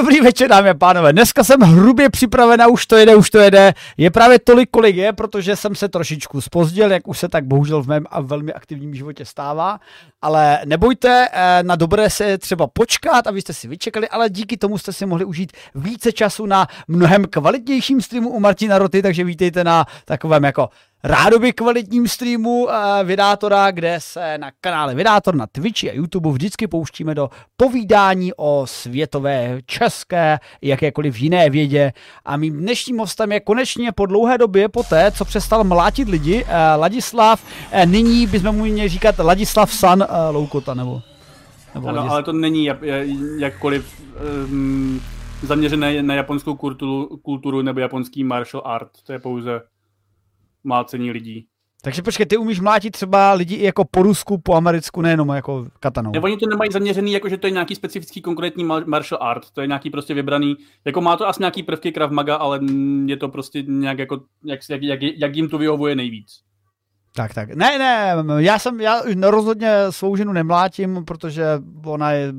Dobrý večer, dámy a pánové. Dneska jsem hrubě připravena, už to jede, už to jede. Je právě tolik, kolik je, protože jsem se trošičku spozdil, jak už se tak bohužel v mém a velmi aktivním životě stává. Ale nebojte, eh, na dobré se třeba počkat, abyste si vyčekali, ale díky tomu jste si mohli užít více času na mnohem kvalitnějším streamu u Martina Roty, takže vítejte na takovém jako rádoby kvalitním streamu uh, Vydátora, kde se na kanále Vydátor na Twitchi a YouTube vždycky pouštíme do povídání o světové, české, jakékoliv jiné vědě. A mým dnešním hostem je konečně po dlouhé době, po té, co přestal mlátit lidi, uh, Ladislav, uh, nyní bychom mu měli říkat Ladislav San Loukota, nebo... nebo ano, Ladislav. ale to není jak, jakkoliv um, zaměřené na japonskou kulturu, kulturu nebo japonský martial art. To je pouze mlácení lidí. Takže počkej, ty umíš mlátit třeba lidi i jako po Rusku, po Americku, nejenom jako katanou. Nebo oni to nemají zaměřený, jako že to je nějaký specifický konkrétní martial art, to je nějaký prostě vybraný, jako má to asi nějaký prvky Krav Maga, ale je to prostě nějak jako, jak, jak, jak, jak jim to vyhovuje nejvíc. Tak, tak. Ne, ne, já jsem, já rozhodně svou ženu nemlátím, protože ona je,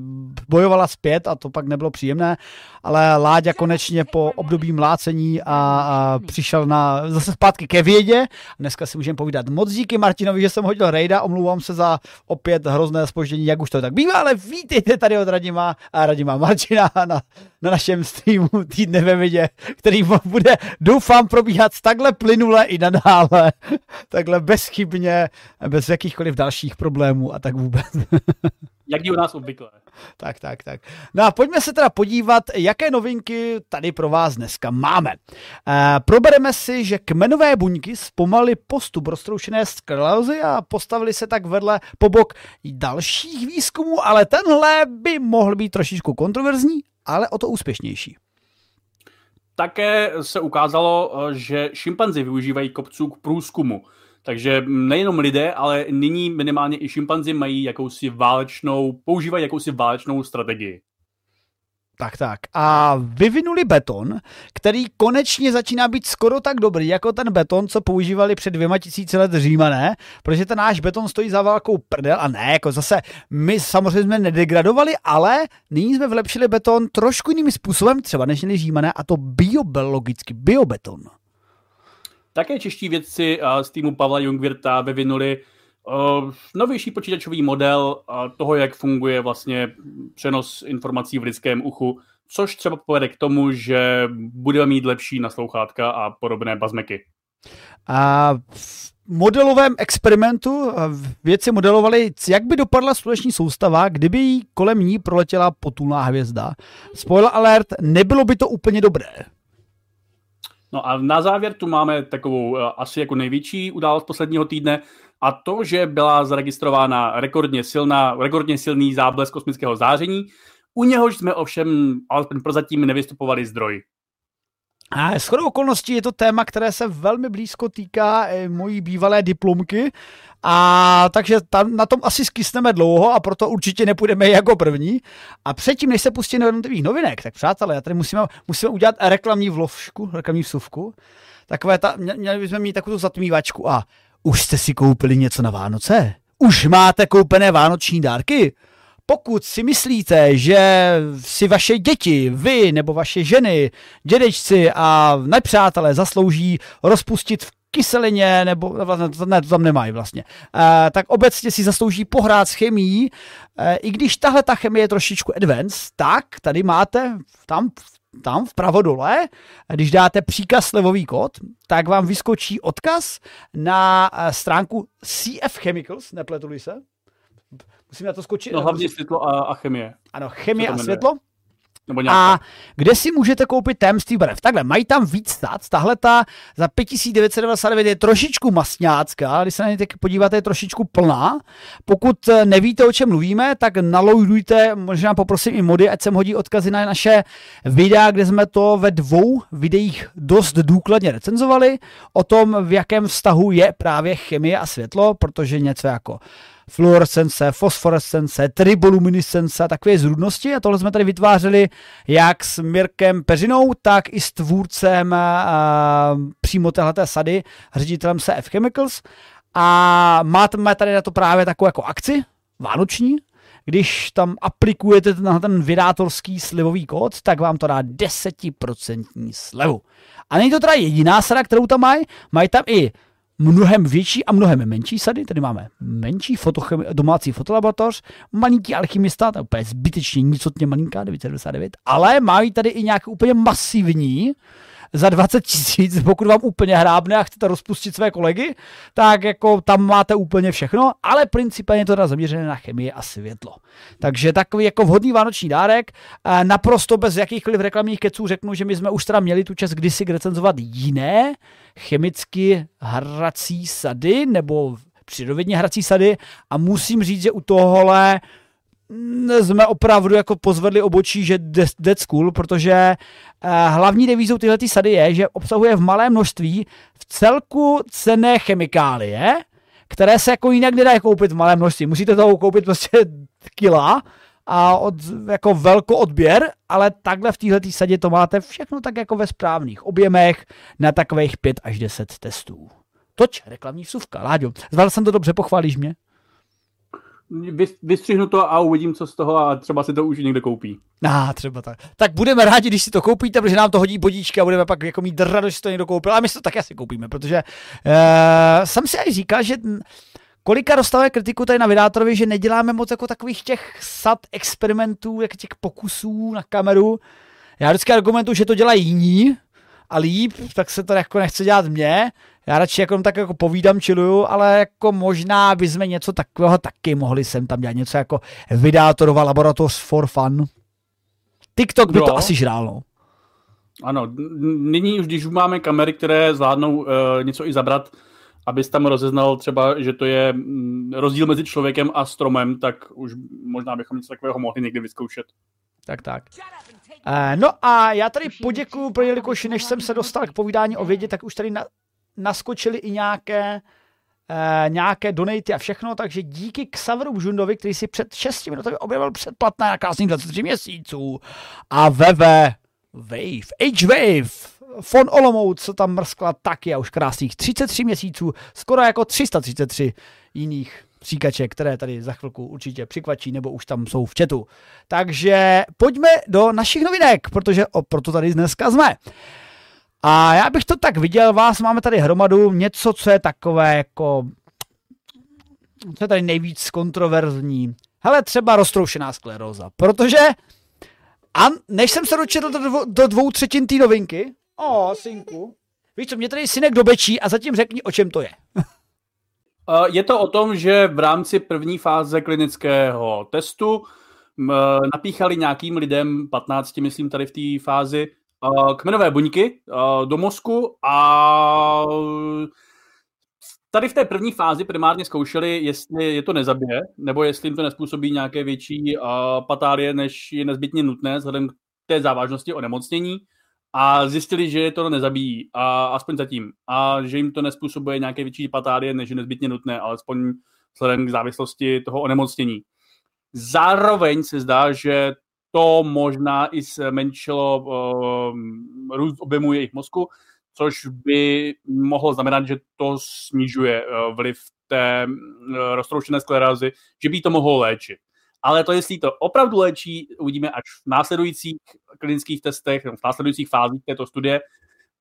bojovala zpět a to pak nebylo příjemné, ale Láďa konečně po období mlácení a, a přišel na, zase zpátky ke vědě. Dneska si můžeme povídat moc díky Martinovi, že jsem hodil rejda, omlouvám se za opět hrozné spoždění, jak už to tak bývá, ale vítejte tady od Radima a Radima Martina na, na našem streamu týdne ve vědě, který bude, doufám, probíhat takhle plynule i nadále, takhle bezchybně, bez jakýchkoliv dalších problémů a tak vůbec. Jak je u nás obvykle. Tak, tak, tak. No a pojďme se teda podívat, jaké novinky tady pro vás dneska máme. E, probereme si, že kmenové buňky zpomalily postup roztroušené sklerózy a postavili se tak vedle po bok dalších výzkumů, ale tenhle by mohl být trošičku kontroverzní, ale o to úspěšnější. Také se ukázalo, eh, že šimpanzi využívají kopců k průzkumu. Takže nejenom lidé, ale nyní minimálně i šimpanzi mají jakousi válečnou, používají jakousi válečnou strategii. Tak, tak. A vyvinuli beton, který konečně začíná být skoro tak dobrý, jako ten beton, co používali před dvěma tisíci let římané, protože ten náš beton stojí za velkou prdel a ne, jako zase my samozřejmě jsme nedegradovali, ale nyní jsme vylepšili beton trošku jiným způsobem, třeba než měli římané, a to biologicky, biobeton. Také čeští vědci z týmu Pavla Jungwirta vyvinuli novější počítačový model toho, jak funguje vlastně přenos informací v lidském uchu, což třeba povede k tomu, že budeme mít lepší naslouchátka a podobné bazmeky. A v modelovém experimentu vědci modelovali, jak by dopadla sluneční soustava, kdyby jí kolem ní proletěla potulná hvězda. Spoiler alert, nebylo by to úplně dobré. No a na závěr tu máme takovou eh, asi jako největší událost posledního týdne a to, že byla zaregistrována rekordně silná, rekordně silný záblesk kosmického záření, u něhož jsme ovšem alespoň prozatím nevystupovali zdroj. A shodou okolností je to téma, které se velmi blízko týká mojí bývalé diplomky, a takže tam, na tom asi skysneme dlouho a proto určitě nepůjdeme jako první. A předtím, než se pustíme do jednotlivých novinek, tak přátelé, já tady musíme, musíme udělat reklamní vložku, reklamní vsuvku. Takové ta, měli bychom mít takovou zatmívačku a už jste si koupili něco na Vánoce? Už máte koupené vánoční dárky? Pokud si myslíte, že si vaše děti, vy nebo vaše ženy, dědečci a nepřátelé zaslouží rozpustit v kyselině, nebo vlastně, ne, to tam nemají vlastně, e, tak obecně si zaslouží pohrát s chemií, e, i když tahle ta chemie je trošičku advanced, tak tady máte tam tam vpravo dole, když dáte příkaz slevový kód, tak vám vyskočí odkaz na eh, stránku CF Chemicals, nepletu se. Musím na to skočit. No hlavně světlo a, a chemie. Ano, chemie a světlo. Nebo a kde si můžete koupit tajemství barev? Takhle, mají tam víc stát. Tahle ta za 5999 je trošičku masňácká, když se na ně podíváte, je trošičku plná. Pokud eh, nevíte, o čem mluvíme, tak naloudujte, možná poprosím i mody, ať sem hodí odkazy na naše videa, kde jsme to ve dvou videích dost důkladně recenzovali, o tom, v jakém vztahu je právě chemie a světlo, protože něco jako fluorescence, fosforescence, triboluminescence a takové zrůdnosti. A tohle jsme tady vytvářeli jak s Mirkem Peřinou, tak i s tvůrcem a, přímo téhleté sady, ředitelem CF Chemicals. A máme tady na to právě takovou jako akci, vánoční, když tam aplikujete na ten vydátorský slivový kód, tak vám to dá 10% slevu. A není to teda jediná sada, kterou tam mají, mají tam i mnohem větší a mnohem menší sady. Tady máme menší fotochemi- domácí fotolaboratoř, malinký alchymista, to je úplně zbytečně nicotně malinká, 999, ale mají tady i nějaké úplně masivní, za 20 tisíc, pokud vám úplně hrábne a chcete rozpustit své kolegy, tak jako tam máte úplně všechno, ale principálně to teda zaměřené na chemii a světlo. Takže takový jako vhodný vánoční dárek, naprosto bez jakýchkoliv reklamních keců řeknu, že my jsme už teda měli tu čas kdysi recenzovat jiné chemicky hrací sady, nebo přírodovědně hrací sady a musím říct, že u tohohle jsme opravdu jako pozvedli obočí, že dead school, protože eh, hlavní devízou tyhle sady je, že obsahuje v malé množství v celku cené chemikálie, které se jako jinak nedá koupit v malém množství. Musíte toho koupit prostě kila a od, jako velko odběr, ale takhle v téhle sadě to máte všechno tak jako ve správných objemech na takových 5 až 10 testů. Toč, reklamní vsuvka. Láďo, zvládl jsem to dobře, pochválíš mě? Vystřihnu to a uvidím, co z toho a třeba si to už někde koupí. A ah, třeba tak. Tak budeme rádi, když si to koupíte, protože nám to hodí bodíčky a budeme pak jako mít radost, že si to někdo koupil. A my si to taky asi koupíme, protože uh, jsem si aj říkal, že kolika dostávají kritiku tady na vydátorovi, že neděláme moc jako takových těch sad experimentů, jak těch pokusů na kameru. Já vždycky argumentuju, že to dělají jiní a líp, tak se to jako nechce dělat mě já radši jako tak jako povídám, čiluju, ale jako možná by jsme něco takového taky mohli sem tam dělat, něco jako vydátorová laboratoř for fun. TikTok by no. to asi žrál, no. Ano, nyní už, když už máme kamery, které zvládnou uh, něco i zabrat, abys tam rozeznal třeba, že to je mm, rozdíl mezi člověkem a stromem, tak už možná bychom něco takového mohli někdy vyzkoušet. Tak, tak. Uh, no a já tady poděkuju, jelikož než jsem se dostal k povídání o vědě, tak už tady na, naskočily i nějaké eh, nějaké donaty a všechno, takže díky Xaveru Žundovi, který si před 6 minutami objevil předplatné na krásných 23 měsíců a VV Wave, H-Wave, Fon Olomouc, co tam mrskla taky a už krásných 33 měsíců, skoro jako 333 jiných příkaček, které tady za chvilku určitě přikvačí, nebo už tam jsou v chatu. Takže pojďme do našich novinek, protože o, proto tady dneska jsme. A já bych to tak viděl, vás máme tady hromadu, něco, co je takové jako, co je tady nejvíc kontroverzní. Hele, třeba roztroušená skleróza, protože a než jsem se dočetl do, dvou, do dvou třetin té novinky, o, synku, víš co, mě tady synek dobečí a zatím řekni, o čem to je. Je to o tom, že v rámci první fáze klinického testu napíchali nějakým lidem, 15 myslím tady v té fázi, kmenové buňky do mozku a tady v té první fázi primárně zkoušeli, jestli je to nezabije, nebo jestli jim to nespůsobí nějaké větší patálie, než je nezbytně nutné vzhledem k té závažnosti onemocnění a zjistili, že je to nezabíjí, a aspoň zatím, a že jim to nespůsobuje nějaké větší patálie, než je nezbytně nutné, alespoň vzhledem k závislosti toho onemocnění. Zároveň se zdá, že to možná i zmenšilo uh, růst objemu jejich mozku, což by mohlo znamenat, že to snižuje uh, vliv té uh, roztroušené sklerázy, že by to mohlo léčit. Ale to, jestli to opravdu léčí, uvidíme až v následujících klinických testech, v následujících fázích této studie.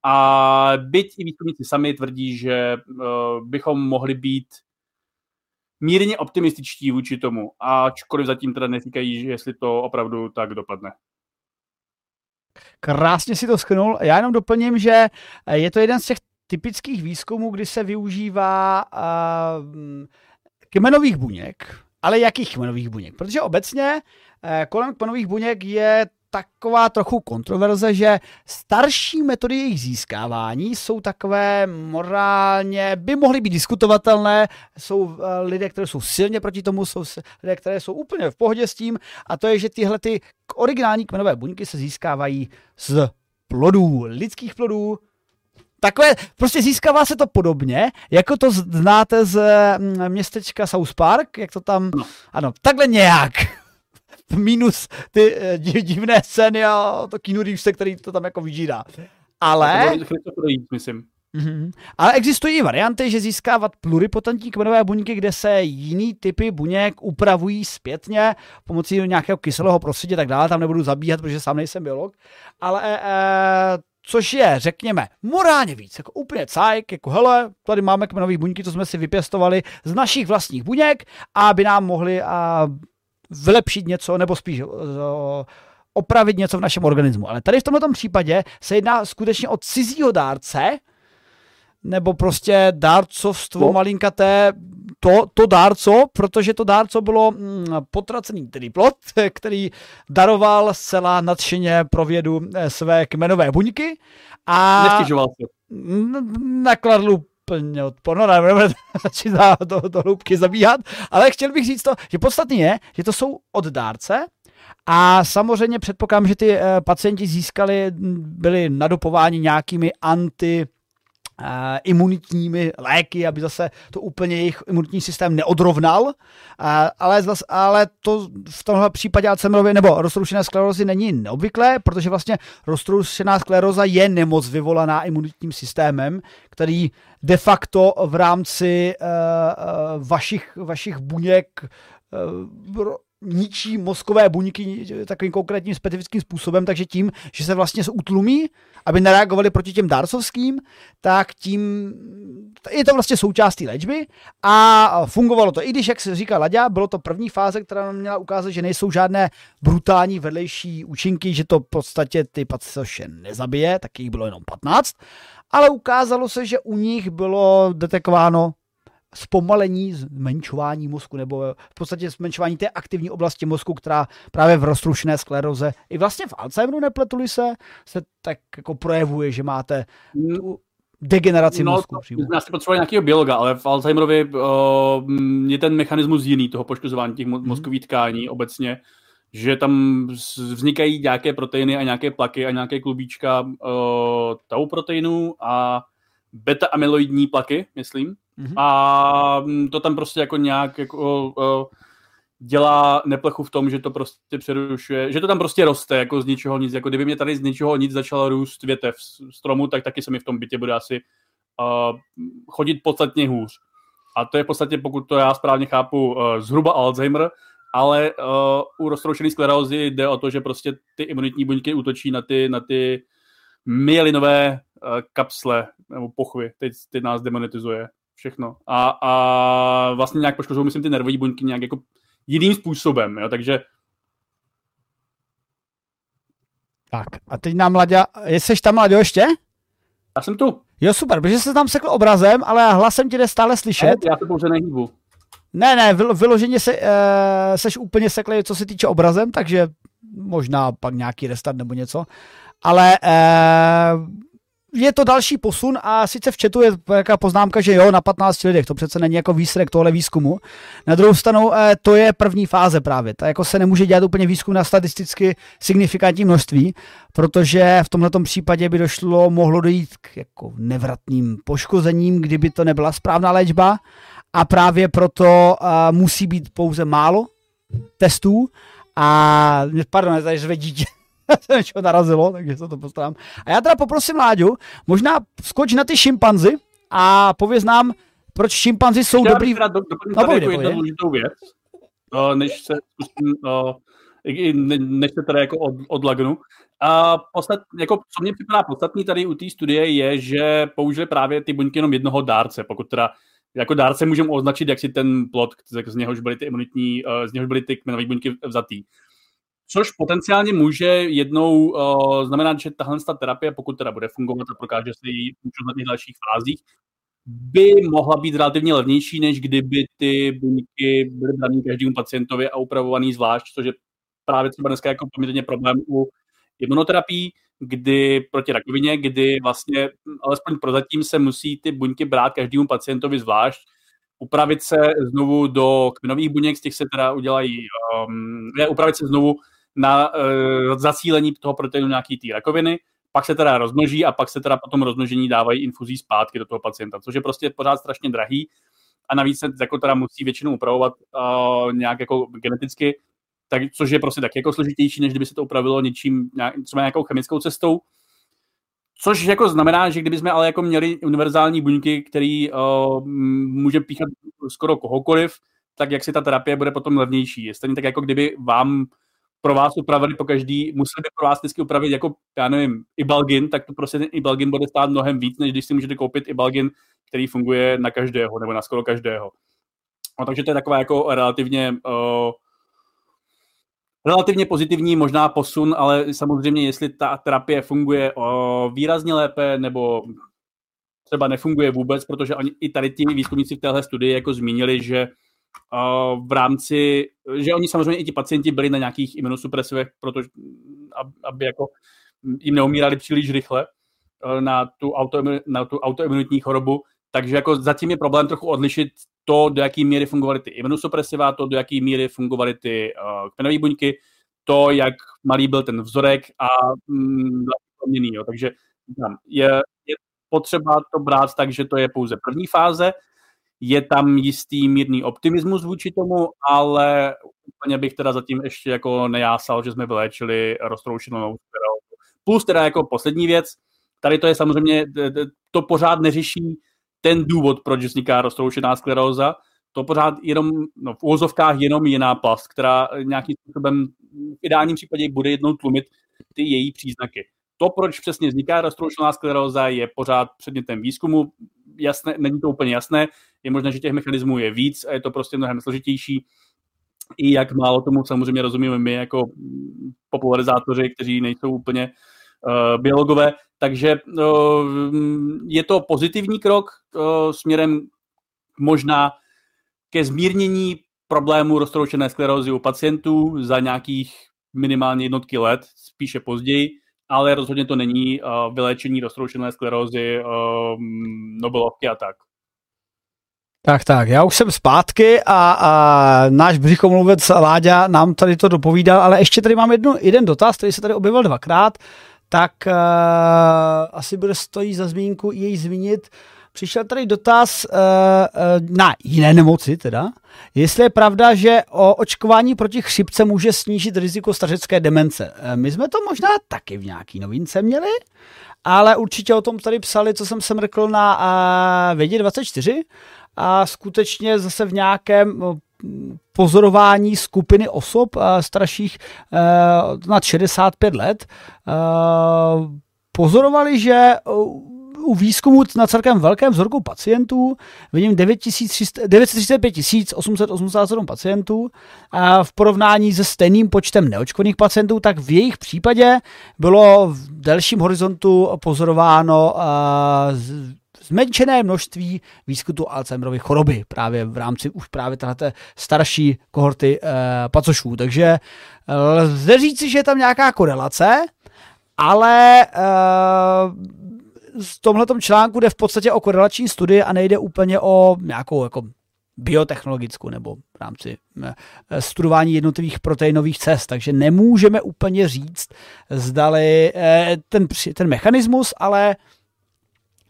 A byť i výzkumníci sami tvrdí, že uh, bychom mohli být mírně optimističtí vůči tomu, ačkoliv zatím teda neříkají, jestli to opravdu tak dopadne. Krásně si to schnul. Já jenom doplním, že je to jeden z těch typických výzkumů, kdy se využívá uh, kmenových buněk, ale jakých kmenových buněk? Protože obecně uh, kolem kmenových buněk je taková trochu kontroverze, že starší metody jejich získávání jsou takové morálně, by mohly být diskutovatelné, jsou eh, lidé, kteří jsou silně proti tomu, jsou lidé, které jsou úplně v pohodě s tím. A to je, že tyhle ty originální kmenové buňky se získávají z plodů, lidských plodů, Takové, prostě získává se to podobně, jako to znáte z mm, městečka South Park, jak to tam, no. ano, takhle nějak minus ty eh, divné scény a to Keanu Reeves, který to tam jako vyžírá. Ale... myslím. Mm-hmm. Ale existují i varianty, že získávat pluripotentní kmenové buňky, kde se jiný typy buněk upravují zpětně pomocí nějakého kyselého prostředí tak dále. Tam nebudu zabíhat, protože sám nejsem biolog. Ale e, což je, řekněme, morálně víc, jako úplně cajk, jako hele, tady máme kmenové buňky, to jsme si vypěstovali z našich vlastních buněk, aby nám mohli a, vylepšit něco, nebo spíš uh, opravit něco v našem organismu. Ale tady v tomto případě se jedná skutečně o cizího dárce, nebo prostě dárcovstvo no. malinkaté, to, to dárco, protože to dárco bylo mm, potracený tedy plot, který daroval zcela nadšeně pro vědu eh, své kmenové buňky a Nestěžoval se. nakladl úplně odporno, nebudeme začít do, do hloubky zabíhat, ale chtěl bych říct to, že podstatně je, že to jsou od dárce, a samozřejmě předpokládám, že ty eh, pacienti získali, byli nadopováni nějakými anti Eh, imunitními léky, aby zase to úplně jejich imunitní systém neodrovnal, eh, ale, zase, ale to v tomhle případě Alzheimerovy nebo roztroušené sklerózy není neobvyklé, protože vlastně roztroušená skleróza je nemoc vyvolaná imunitním systémem, který de facto v rámci uh, vašich, vašich buněk uh, ničí mozkové buňky takovým konkrétním specifickým způsobem, takže tím, že se vlastně utlumí, aby nereagovali proti těm dárcovským, tak tím je to vlastně součástí léčby a fungovalo to. I když, jak se říká Laďa, bylo to první fáze, která nám měla ukázat, že nejsou žádné brutální vedlejší účinky, že to v podstatě ty pacienty nezabije, tak jich bylo jenom 15, ale ukázalo se, že u nich bylo detekováno zpomalení, zmenšování mozku, nebo v podstatě zmenšování té aktivní oblasti mozku, která právě v roztrušené skleroze, i vlastně v Alzheimeru nepletuli se, se tak jako projevuje, že máte tu degeneraci no, mozku. No, já si potřeboval nějakého biologa, ale v Alzheimerovi uh, je ten mechanismus jiný toho poškozování těch mhm. mozkových tkání obecně, že tam vznikají nějaké proteiny a nějaké plaky a nějaké klubíčka uh, tau proteinů a beta-amyloidní plaky, myslím, Mm-hmm. A mm, to tam prostě jako nějak jako, dělá neplechu v tom, že to prostě přerušuje, že to tam prostě roste jako z ničeho nic. Jako kdyby mě tady z ničeho nic začalo růst větev stromu, tak taky se mi v tom bytě bude asi uh, chodit podstatně hůř. A to je v podstatě, pokud to já správně chápu, uh, zhruba Alzheimer, ale uh, u roztroušené sklerózy jde o to, že prostě ty imunitní buňky útočí na ty, na ty myelinové uh, kapsle nebo pochvy. Teď, teď nás demonetizuje všechno. A, a vlastně nějak poškozují, myslím, ty nervové buňky nějak jako jiným způsobem, jo, takže tak a teď nám Mladě, jsi tam Mladě ještě? Já jsem tu. Jo, super, protože se tam sekl obrazem, ale hlasem tě jde stále slyšet. Já to pouze nehýbu. Ne, ne, vyloženě se, uh, seš úplně seklej, co se týče obrazem, takže možná pak nějaký restart nebo něco. Ale uh, je to další posun a sice v chatu je nějaká poznámka, že jo, na 15 lidech, to přece není jako výsledek tohle výzkumu. Na druhou stranu eh, to je první fáze právě, to jako se nemůže dělat úplně výzkum na statisticky signifikantní množství, protože v tomto případě by došlo, mohlo dojít k jako nevratným poškozením, kdyby to nebyla správná léčba. A právě proto uh, musí být pouze málo testů. A pardon, tady řve dítě se něčeho narazilo, takže se to postarám. A já teda poprosím Láďu, možná skoč na ty šimpanzy a pověz nám, proč šimpanzi jsou já dobrý... Já do, no, pojde, jako jednu důležitou věc, uh, než se uh, než se teda jako od, odlagnu. A podstat, jako, co mě připadá podstatný tady u té studie je, že použili právě ty buňky jenom jednoho dárce, pokud teda jako dárce můžeme označit, jak si ten plot, z něhož byly ty imunitní, z něhož byly ty kmenové buňky vzatý. Což potenciálně může jednou uh, znamenat, že tahle ta terapie, pokud teda bude fungovat a prokáže se její účinnost na dalších fázích, by mohla být relativně levnější, než kdyby ty buňky byly braný každému pacientovi a upravovaný zvlášť, což je právě třeba dneska jako poměrně problém u imunoterapií, kdy proti rakovině, kdy vlastně alespoň prozatím se musí ty buňky brát každému pacientovi zvlášť, upravit se znovu do kmenových buněk, z těch se teda udělají, um, upravit se znovu na uh, zacílení toho proteinu nějaký té rakoviny, pak se teda rozmnoží a pak se teda potom rozmnožení dávají infuzí zpátky do toho pacienta, což je prostě pořád strašně drahý a navíc se jako teda musí většinou upravovat uh, nějak jako geneticky, tak, což je prostě tak jako složitější, než kdyby se to upravilo něčím, nějak, třeba nějakou chemickou cestou, Což jako znamená, že kdybychom ale jako měli univerzální buňky, který uh, může píchat skoro kohokoliv, tak jak si ta terapie bude potom levnější. Stejně tak jako kdyby vám pro vás upravili po každý, museli by pro vás vždycky upravit jako, já nevím, Ibalgin, tak to prostě ten Ibalgin bude stát mnohem víc, než když si můžete koupit Ibalgin, který funguje na každého, nebo na skoro každého. No, takže to je taková jako relativně uh, relativně pozitivní možná posun, ale samozřejmě, jestli ta terapie funguje o výrazně lépe nebo třeba nefunguje vůbec, protože oni i tady ti výzkumníci v téhle studii jako zmínili, že v rámci, že oni samozřejmě i ti pacienti byli na nějakých imunosupresivech, protože aby jako jim neumírali příliš rychle na tu, auto, na tu autoimunitní chorobu, takže jako zatím je problém trochu odlišit to, do jaké míry fungovaly ty imunosupresiva, to, do jaké míry fungovaly ty uh, kmenové buňky, to, jak malý byl ten vzorek a mm, proměný. Jo. Takže je, je potřeba to brát tak, že to je pouze první fáze, je tam jistý mírný optimismus vůči tomu, ale úplně bych teda zatím ještě jako nejásal, že jsme vyléčili roztroušenou Plus teda jako poslední věc, tady to je samozřejmě, to pořád neřeší ten důvod, proč vzniká roztroušená skleróza, to pořád jenom, no, v úvozovkách jenom jiná plast, která nějakým způsobem v ideálním případě bude jednou tlumit ty její příznaky. To, proč přesně vzniká roztroušená skleróza, je pořád předmětem výzkumu. Jasné, není to úplně jasné, je možné, že těch mechanismů je víc a je to prostě mnohem složitější. I jak málo tomu samozřejmě rozumíme my jako popularizátoři, kteří nejsou úplně uh, biologové, takže je to pozitivní krok směrem možná ke zmírnění problému roztroušené sklerózy u pacientů za nějakých minimálně jednotky let, spíše později, ale rozhodně to není vyléčení roztroušené sklerózy, Nobelovky a tak. Tak, tak, já už jsem zpátky a, a náš břichomluvec Láďa nám tady to dopovídal, ale ještě tady mám jednu, jeden dotaz, který se tady objevil dvakrát tak uh, asi bude stojí za zmínku jej zmínit. Přišel tady dotaz uh, uh, na jiné nemoci teda. Jestli je pravda, že o očkování proti chřipce může snížit riziko stařecké demence. Uh, my jsme to možná taky v nějaký novince měli, ale určitě o tom tady psali, co jsem sem řekl na uh, Vědě 24 a skutečně zase v nějakém pozorování skupiny osob starších nad 65 let pozorovali, že u výzkumu na celkem velkém vzorku pacientů, vidím 935 887 pacientů a v porovnání se stejným počtem neočkovaných pacientů, tak v jejich případě bylo v delším horizontu pozorováno zmenšené množství výskytu Alzheimerovy choroby právě v rámci už právě této starší kohorty e, pacošů. Takže eh, lze říci, že je tam nějaká korelace, ale e, v tomhle článku jde v podstatě o korelační studii a nejde úplně o nějakou jako biotechnologickou nebo v rámci studování jednotlivých proteinových cest, takže nemůžeme úplně říct, zdali ten, ten mechanismus, ale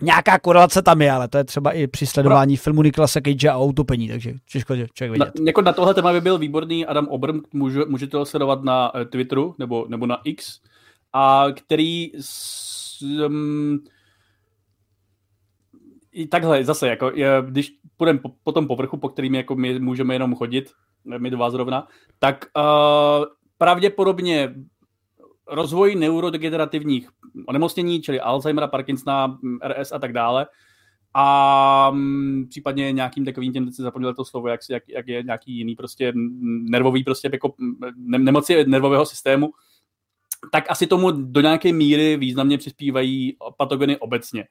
nějaká korelace tam je, ale to je třeba i při sledování Pro... filmu Niklasa Cage a autopení, takže těžko člověk vidět. Na, jako na tohle téma by byl výborný Adam Obrm, může, můžete ho sledovat na Twitteru nebo, nebo na X, a který s, um, i takhle, zase, jako, když půjdeme po, po tom povrchu, po kterým jako my můžeme jenom chodit, my dva zrovna, tak uh, pravděpodobně rozvoj neurodegenerativních onemocnění, čili Alzheimera, Parkinsona, RS a tak dále, a m, případně nějakým takovým těm, si zapomněl to slovo, jak, jak, jak, je nějaký jiný prostě nervový prostě jako ne, nemoci nervového systému, tak asi tomu do nějaké míry významně přispívají patogeny obecně.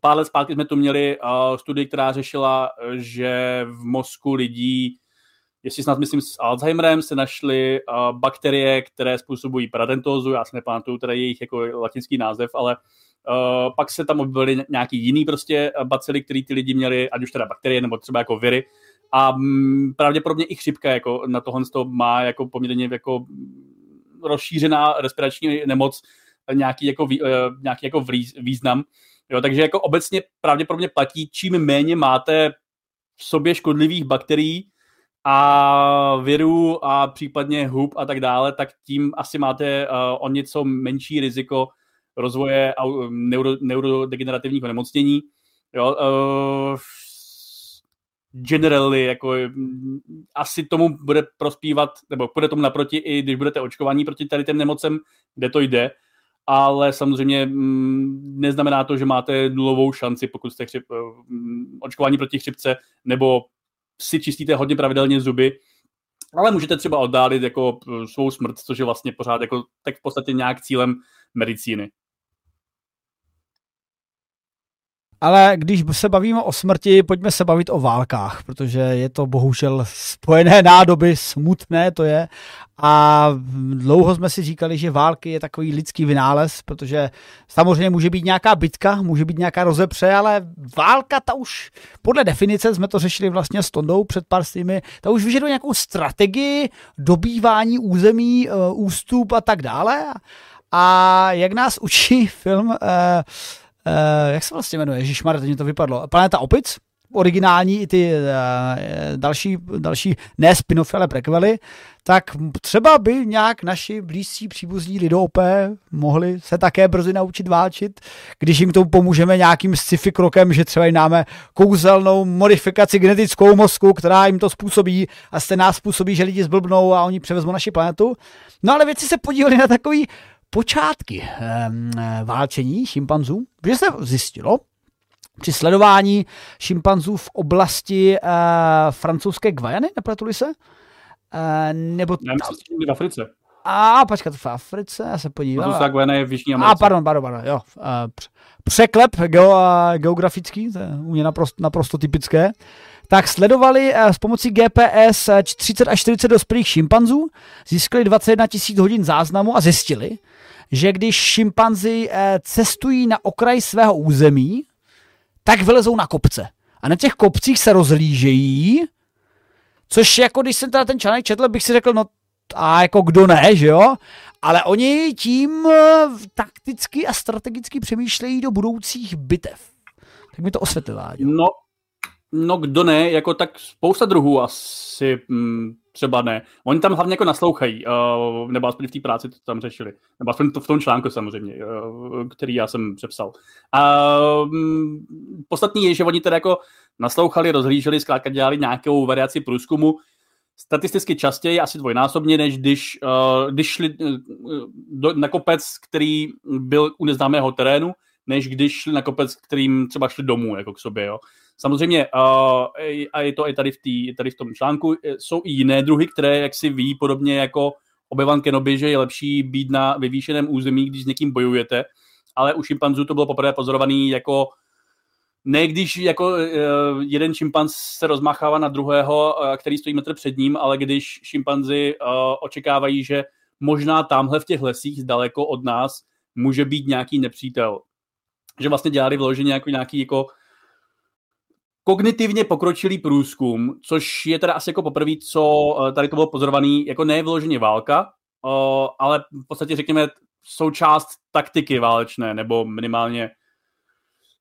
Pár let zpátky jsme tu měli uh, studii, která řešila, že v mozku lidí jestli snad myslím s Alzheimerem, se našly uh, bakterie, které způsobují paradentózu, já si nepamatuju teda jejich jako latinský název, ale uh, pak se tam objevily nějaký jiný prostě bacily, který ty lidi měli, ať už teda bakterie nebo třeba jako viry. A m, pravděpodobně i chřipka jako na tohle to má jako poměrně jako rozšířená respirační nemoc nějaký jako, uh, nějaký jako význam. Jo, takže jako obecně pravděpodobně platí, čím méně máte v sobě škodlivých bakterií, a virů a případně hub a tak dále, tak tím asi máte uh, o něco menší riziko rozvoje neuro, neurodegenerativních onemocnění. Jo, uh, generally, jako asi tomu bude prospívat, nebo bude tomu naproti, i když budete očkovaní proti tady těm nemocem, kde to jde, ale samozřejmě mm, neznamená to, že máte nulovou šanci, pokud jste chřip, mm, očkování proti chřipce, nebo si čistíte hodně pravidelně zuby, ale můžete třeba oddálit jako svou smrt, což je vlastně pořád jako tak v podstatě nějak cílem medicíny. Ale když se bavíme o smrti, pojďme se bavit o válkách, protože je to bohužel spojené nádoby, smutné to je. A dlouho jsme si říkali, že války je takový lidský vynález, protože samozřejmě může být nějaká bitka, může být nějaká rozepře, ale válka, ta už podle definice, jsme to řešili vlastně s Tondou před pár stými, ta už vyžaduje nějakou strategii dobývání území, eh, ústup a tak dále. A jak nás učí film eh, uh, jak se vlastně jmenuje, Ježíš teď mi to vypadlo, Planeta opic, originální i ty uh, další, další ne spin ale prequely, tak třeba by nějak naši blízcí příbuzní lidopé mohli se také brzy naučit válčit, když jim tomu pomůžeme nějakým sci-fi krokem, že třeba jim dáme kouzelnou modifikaci genetickou mozku, která jim to způsobí a z nás způsobí, že lidi zblbnou a oni převezmou naši planetu. No ale věci se podívali na takový počátky válčení šimpanzů, protože se zjistilo, při sledování šimpanzů v oblasti eh, francouzské Gvajany, nepletuli se? Eh, nebo ne, myslím, v Africe. A počkat, v Africe, já se podívám. Francouzská Gvajana je v Jižní Americe. A pardon, pardon, pardon, jo. Eh, překlep geo, geografický, to je u mě naprosto, naprosto typické tak sledovali eh, s pomocí GPS 30 až 40 dospělých šimpanzů, získali 21 tisíc hodin záznamu a zjistili, že když šimpanzi eh, cestují na okraj svého území, tak vylezou na kopce. A na těch kopcích se rozlížejí, což jako když jsem teda ten článek četl, bych si řekl, no a jako kdo ne, že jo? Ale oni tím eh, takticky a strategicky přemýšlejí do budoucích bitev. Tak mi to osvětlila. No, no kdo ne, jako tak spousta druhů asi mm, třeba ne. Oni tam hlavně jako naslouchají, uh, nebo aspoň v té práci to tam řešili. Nebo aspoň to v tom článku samozřejmě, uh, který já jsem přepsal. A um, podstatný je, že oni teda jako naslouchali, rozhlíželi, zkrátka dělali nějakou variaci průzkumu, statisticky častěji, asi dvojnásobně, než když, uh, když šli uh, do, na kopec, který byl u neznámého terénu, než když šli na kopec, kterým třeba šli domů jako k sobě. Jo. Samozřejmě, a je to i tady v, tý, tady v tom článku, e, jsou i jiné druhy, které jak si ví, podobně jako obyvan Kenobi, že je lepší být na vyvýšeném území, když s někým bojujete, ale u šimpanzů to bylo poprvé pozorovaný jako ne když jako uh, jeden šimpanz se rozmachává na druhého, uh, který stojí metr před ním, ale když šimpanzi očekávají, že možná tamhle v těch lesích daleko od nás může být nějaký nepřítel. Že vlastně dělali vloženě jako nějaký jako kognitivně pokročilý průzkum, což je teda asi jako poprvé, co eh, tady to bylo pozorovaný, jako ne vyloženě válka, eh, ale v podstatě řekněme součást taktiky válečné, nebo minimálně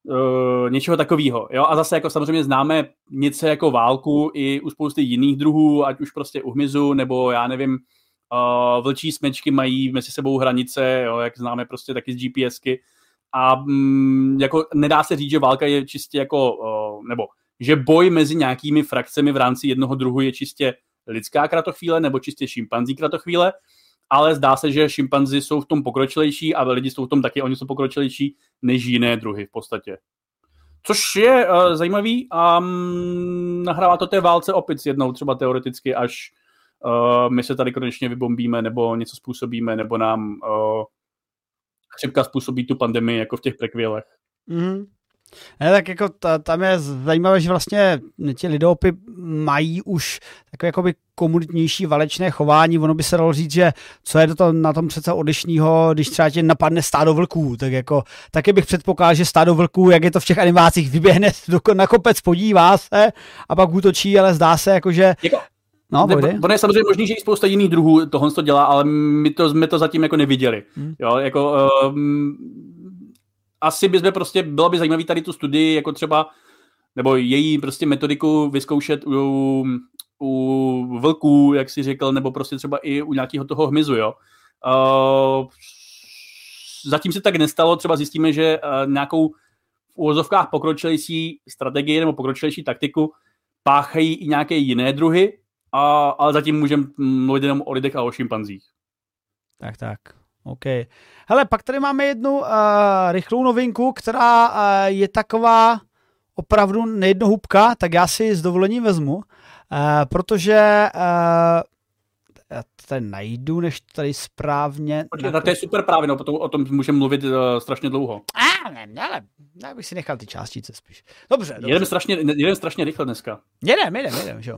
uh, něčeho takového. Jo? A zase jako samozřejmě známe něco jako válku i u spousty jiných druhů, ať už prostě u hmyzu, nebo já nevím, uh, vlčí smečky mají mezi sebou hranice, jo? jak známe prostě taky z GPSky. A mm, jako nedá se říct, že válka je čistě jako, nebo že boj mezi nějakými frakcemi v rámci jednoho druhu je čistě lidská kratochvíle nebo čistě šimpanzí kratochvíle, ale zdá se, že šimpanzi jsou v tom pokročilejší a lidi jsou v tom taky, oni jsou pokročilejší než jiné druhy v podstatě. Což je uh, zajímavý a um, nahrává to té válce opic jednou třeba teoreticky, až uh, my se tady konečně vybombíme nebo něco způsobíme, nebo nám uh, chřipka způsobí tu pandemii jako v těch prekvělech. Mm-hmm. Ne, tak jako ta, tam je zajímavé, že vlastně ti lidopy mají už takové jakoby komunitnější valečné chování. Ono by se dalo říct, že co je to na tom přece odlišného, když třeba tě napadne stádo vlků, tak jako taky bych předpokládal, že stádo vlků, jak je to v těch animácích, vyběhne na kopec, podívá se a pak útočí, ale zdá se jako, že jako, No, ne, ono je samozřejmě možný, že i spousta jiných druhů tohle to dělá, ale my to, my to zatím jako neviděli. Hmm. Jo, jako, um, asi by prostě, bylo by zajímavé tady tu studii, jako třeba, nebo její prostě metodiku vyzkoušet u, u vlků, jak si řekl, nebo prostě třeba i u nějakého toho hmyzu, jo. Uh, zatím se tak nestalo, třeba zjistíme, že uh, nějakou v úvozovkách pokročilejší strategii nebo pokročilejší taktiku páchají i nějaké jiné druhy, a, ale zatím můžeme mluvit jenom o lidech a o šimpanzích. Tak, tak. OK. Hele, pak tady máme jednu uh, rychlou novinku, která uh, je taková opravdu nejednohubka, tak já si s dovolením vezmu, uh, protože uh, já to tady najdu, než tady správně... Počkej, to je super právě, no, potom o tom můžeme mluvit uh, strašně dlouho. A, ne, ale já bych si nechal ty částice spíš. Dobře, dobře. Jedeme strašně, jedeme strašně rychle dneska. Jedeme, jedeme, jedeme, jo.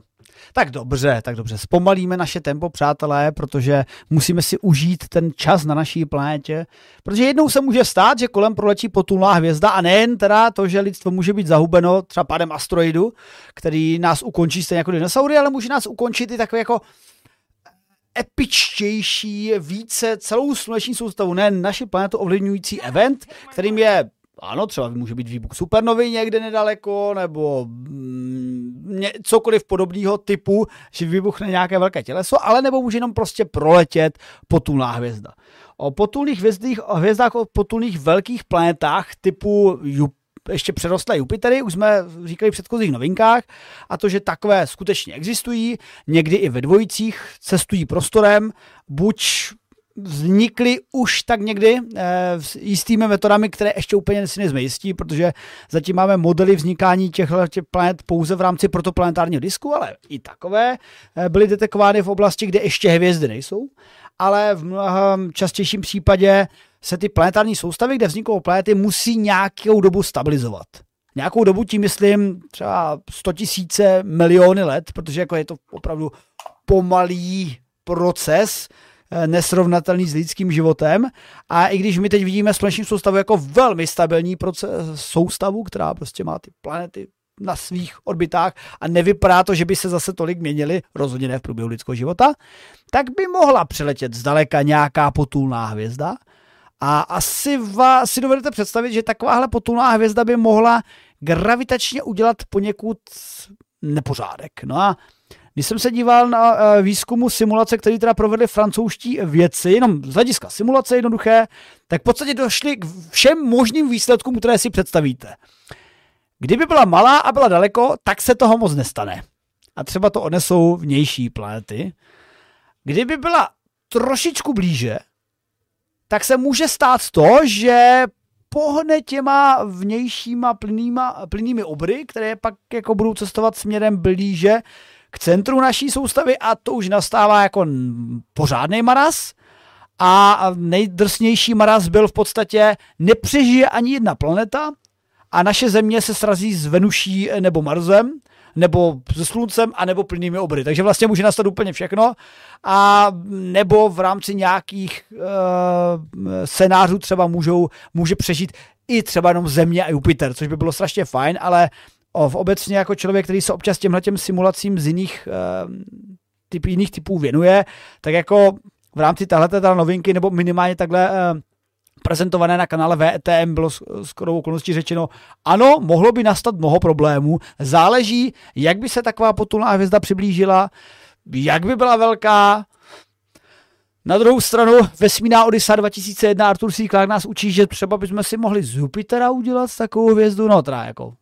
Tak dobře, tak dobře. Zpomalíme naše tempo, přátelé, protože musíme si užít ten čas na naší planetě. Protože jednou se může stát, že kolem proletí potulná hvězda a nejen teda to, že lidstvo může být zahubeno třeba pádem asteroidu, který nás ukončí stejně jako dinosaury, ale může nás ukončit i takový jako epičtější, více celou sluneční soustavu, ne naši planetu ovlivňující event, kterým je ano, třeba může být výbuch supernovy někde nedaleko, nebo mm, cokoliv podobného typu, že vybuchne nějaké velké těleso, ale nebo může jenom prostě proletět potulná hvězda. O potulných hvězdách, o hvězdách, o potulných velkých planetách typu Jup, ještě přerostlé Jupitery, už jsme říkali v předchozích novinkách, a to, že takové skutečně existují, někdy i ve dvojicích, cestují prostorem, buď vznikly už tak někdy eh, s jistými metodami, které ještě úplně si nejsme jistí, protože zatím máme modely vznikání těch, těch planet pouze v rámci protoplanetárního disku, ale i takové eh, byly detekovány v oblasti, kde ještě hvězdy nejsou, ale v mnohem častějším případě se ty planetární soustavy, kde vzniknou planety, musí nějakou dobu stabilizovat. Nějakou dobu tím myslím třeba 100 tisíce miliony let, protože jako je to opravdu pomalý proces, eh, nesrovnatelný s lidským životem. A i když my teď vidíme sluneční soustavu jako velmi stabilní proces, soustavu, která prostě má ty planety na svých orbitách a nevypadá to, že by se zase tolik měnili, rozhodně ne v průběhu lidského života, tak by mohla přiletět zdaleka nějaká potulná hvězda a asi vás, si dovedete představit, že takováhle potulná hvězda by mohla gravitačně udělat poněkud nepořádek. No a když jsem se díval na uh, výzkumu simulace, který teda provedli francouzští věci, jenom z hlediska simulace jednoduché, tak v podstatě došli k všem možným výsledkům, které si představíte. Kdyby byla malá a byla daleko, tak se toho moc nestane. A třeba to odnesou vnější planety. Kdyby byla trošičku blíže, tak se může stát to, že pohne těma vnějšíma plnýma, plnými obry, které pak jako budou cestovat směrem blíže k centru naší soustavy a to už nastává jako pořádný maraz. A nejdrsnější maraz byl v podstatě nepřežije ani jedna planeta a naše země se srazí s Venuší nebo Marsem nebo se sluncem, a nebo plnými obry. Takže vlastně může nastat úplně všechno. A nebo v rámci nějakých uh, scénářů třeba můžou, může přežít i třeba jenom Země a Jupiter, což by bylo strašně fajn, ale v obecně jako člověk, který se občas těmhle těm simulacím z jiných, uh, typ, jiných typů věnuje, tak jako v rámci téhle novinky, nebo minimálně takhle uh, prezentované na kanále VTM bylo skoro okolností řečeno, ano, mohlo by nastat mnoho problémů, záleží, jak by se taková potulná hvězda přiblížila, jak by byla velká, na druhou stranu vesmírná Odysa 2001 Arthur C. Clarke nás učí, že třeba bychom si mohli z Jupitera udělat takovou hvězdu, no teda jako,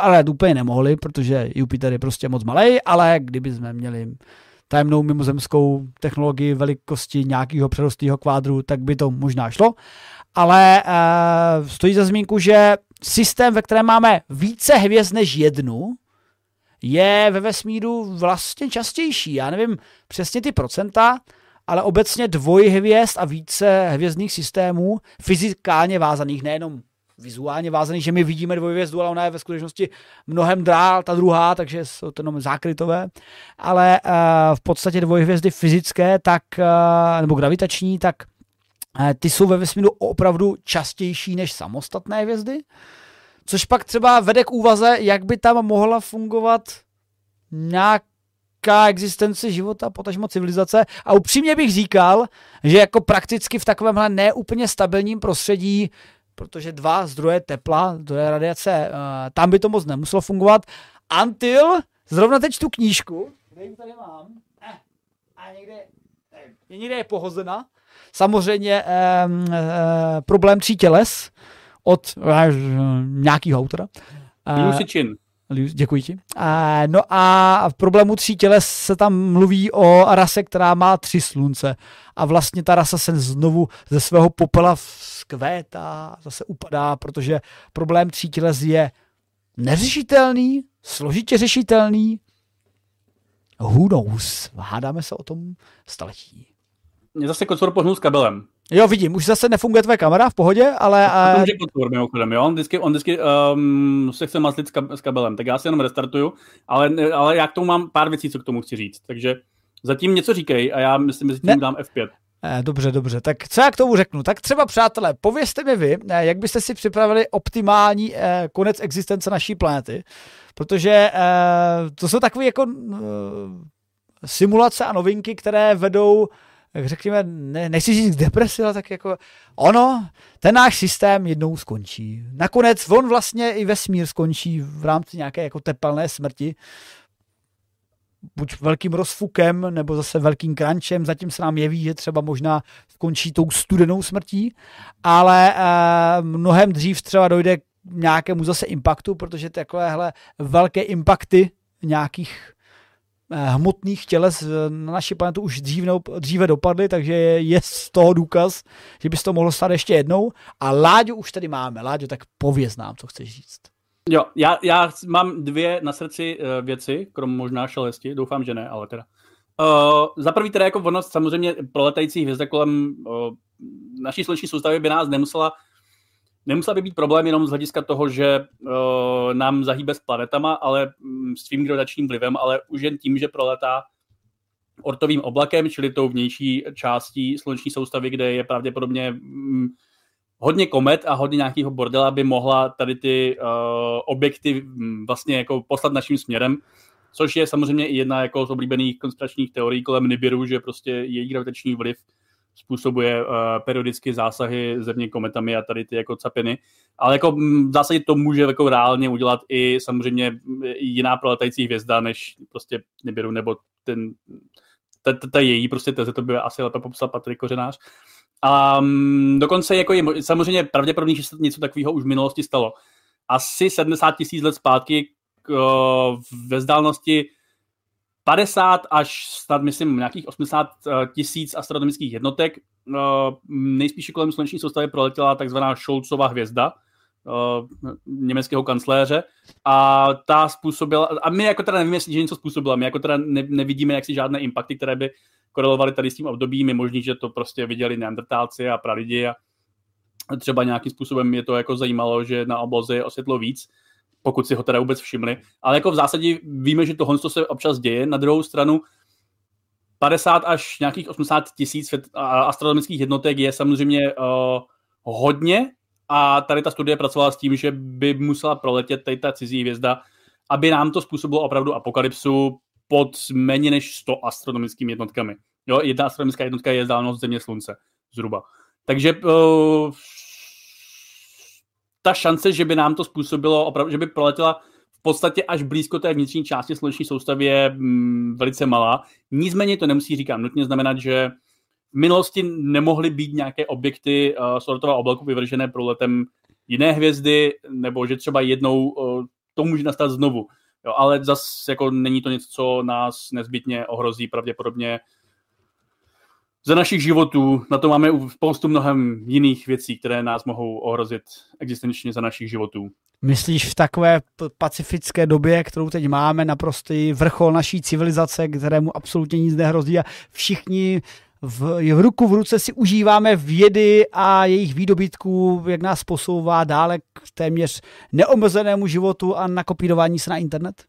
ale úplně nemohli, protože Jupiter je prostě moc malý, ale kdyby jsme měli tajemnou mimozemskou technologii velikosti nějakého přerostlého kvádru, tak by to možná šlo ale uh, stojí za zmínku, že systém, ve kterém máme více hvězd než jednu, je ve vesmíru vlastně častější. Já nevím přesně ty procenta, ale obecně dvojhvězd a více hvězdných systémů, fyzikálně vázaných, nejenom vizuálně vázaných, že my vidíme dvojhvězdu, ale ona je ve skutečnosti mnohem dál, ta druhá, takže jsou to jenom zákrytové, ale uh, v podstatě dvojhvězdy fyzické, tak, uh, nebo gravitační, tak ty jsou ve vesmíru opravdu častější než samostatné hvězdy, což pak třeba vede k úvaze, jak by tam mohla fungovat nějaká existence života, potažmo civilizace. A upřímně bych říkal, že jako prakticky v takovémhle neúplně stabilním prostředí, protože dva zdroje tepla, zdroje radiace, eh, tam by to moc nemuselo fungovat. Until, zrovna teď tu knížku, kde tady mám, eh, a někde je někde je pohozena. Samozřejmě eh, eh, problém tří těles od eh, nějakého autora. Eh. Děkuji ti. A, no a v problému tří těles se tam mluví o rase, která má tři slunce. A vlastně ta rasa se znovu ze svého popela vzkvétá, zase upadá, protože problém tří těles je neřešitelný, složitě řešitelný. Who knows? Hádáme se o tom staletí. Mě zase kocor pohnul s kabelem. Jo, vidím, už zase nefunguje tvoje kamera v pohodě, ale... To může kocor mimochodem, jo, on vždycky, on vždycky um, se chce maslit s kabelem, tak já se jenom restartuju, ale, ale já k tomu mám pár věcí, co k tomu chci říct, takže zatím něco říkej a já myslím, že tím dám F5. Eh, dobře, dobře. Tak co já k tomu řeknu? Tak třeba, přátelé, povězte mi vy, eh, jak byste si připravili optimální eh, konec existence naší planety, protože to jsou takové jako simulace a novinky, které vedou jak řekněme, ne, nechci říct depresi, ale tak jako ono, ten náš systém jednou skončí. Nakonec on vlastně i vesmír skončí v rámci nějaké jako tepelné smrti, buď velkým rozfukem, nebo zase velkým krančem. Zatím se nám jeví, že třeba možná skončí tou studenou smrtí, ale eh, mnohem dřív třeba dojde k nějakému zase impaktu, protože takovéhle velké impakty nějakých hmotných těles na naši planetu už dříve, dříve dopadly, takže je z toho důkaz, že by se to mohlo stát ještě jednou. A Láďu už tady máme. Láďo, tak pověz nám, co chceš říct. Jo, já, já mám dvě na srdci uh, věci, krom možná šelesti, doufám, že ne, ale teda. Uh, za prvý teda jako ono samozřejmě proletající hvězda kolem uh, naší sluneční soustavy by nás nemusela nemusela by být problém jenom z hlediska toho, že uh, nám zahýbe s planetama, ale um, svým gravitačním vlivem, ale už jen tím, že proletá ortovým oblakem, čili tou vnější částí sluneční soustavy, kde je pravděpodobně um, hodně komet a hodně nějakého bordela by mohla tady ty uh, objekty hm, vlastně jako poslat naším směrem, což je samozřejmě i jedna jako z oblíbených konspiračních teorií kolem Nibiru, že prostě její gravitační vliv způsobuje uh, periodicky zásahy země kometami a tady ty jako capiny. Ale jako hm, v zásadě to může jako reálně udělat i samozřejmě hm, jiná proletající hvězda, než prostě Nibiru nebo ten ta, ta, ta její prostě teze, to by asi lépe popsal Patrik Kořenář. A um, dokonce jako je samozřejmě pravděpodobně, že se něco takového už v minulosti stalo. Asi 70 tisíc let zpátky k, uh, ve vzdálenosti 50 až snad, myslím, nějakých 80 uh, tisíc astronomických jednotek. Uh, nejspíše kolem sluneční soustavy proletěla takzvaná Scholzova hvězda, uh, německého kancléře a ta způsobila, a my jako teda nevíme, jestli něco způsobila, my jako teda ne, nevidíme jaksi žádné impakty, které by korelovali tady s tím obdobím, je možný, že to prostě viděli neandertálci a pralidi a třeba nějakým způsobem je to jako zajímalo, že na obloze osvětlo víc, pokud si ho teda vůbec všimli. Ale jako v zásadě víme, že tohle se občas děje. Na druhou stranu 50 až nějakých 80 tisíc astronomických jednotek je samozřejmě uh, hodně a tady ta studie pracovala s tím, že by musela proletět tady ta cizí hvězda, aby nám to způsobilo opravdu apokalypsu pod méně než 100 astronomickými jednotkami. Jo, jedna astronomická jednotka je vzdálenost Země Slunce, zhruba. Takže uh, ta šance, že by nám to způsobilo, opravdu, že by proletěla v podstatě až blízko té vnitřní části sluneční soustavy je mm, velice malá. Nicméně to nemusí říkat nutně znamenat, že v minulosti nemohly být nějaké objekty uh, sortová oblaku vyvržené průletem jiné hvězdy, nebo že třeba jednou uh, to může nastat znovu. Jo, ale zase jako není to něco, co nás nezbytně ohrozí pravděpodobně za našich životů. Na to máme spoustu mnohem jiných věcí, které nás mohou ohrozit existenčně za našich životů. Myslíš v takové pacifické době, kterou teď máme, naprostý vrchol naší civilizace, kterému absolutně nic nehrozí a všichni v, v ruku v ruce si užíváme vědy a jejich výdobytků, jak nás posouvá dále k téměř neomezenému životu a nakopírování se na internet?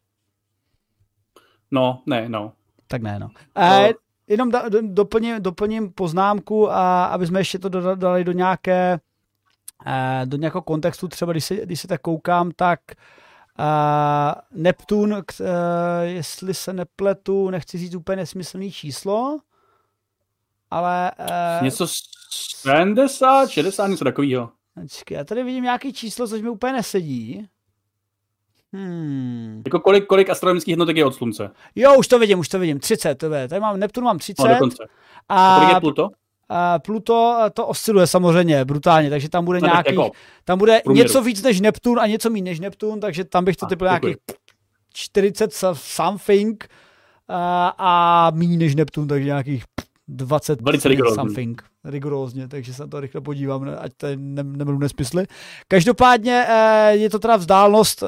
No, ne, no. Tak ne, no. no. Jenom da, doplním, doplním poznámku, a aby jsme ještě to dodali do nějaké eh, do nějakého kontextu, třeba když se, když se tak koukám, tak uh, Neptun, uh, jestli se nepletu, nechci říct úplně nesmyslný číslo, ale... Uh, něco 70, 60, něco takového. já tady vidím nějaký číslo, což mi úplně nesedí. Hmm. Jako kolik, kolik astronomických jednotek je od Slunce? Jo, už to vidím, už to vidím. 30, to je. Tady mám Neptun mám 30. No, dokonce. A, a kolik je Pluto? A Pluto to osciluje samozřejmě brutálně, takže tam bude nějaký, jako tam bude průměru. něco víc než Neptun a něco méně než Neptun, takže tam bych to typl nějakých 40 something a, a méně než Neptun, takže nějakých 20 Velice something rigorózně, takže se to rychle podívám, ať tady ne, nebudu nesmysly. Každopádně eh, je to teda vzdálenost, eh,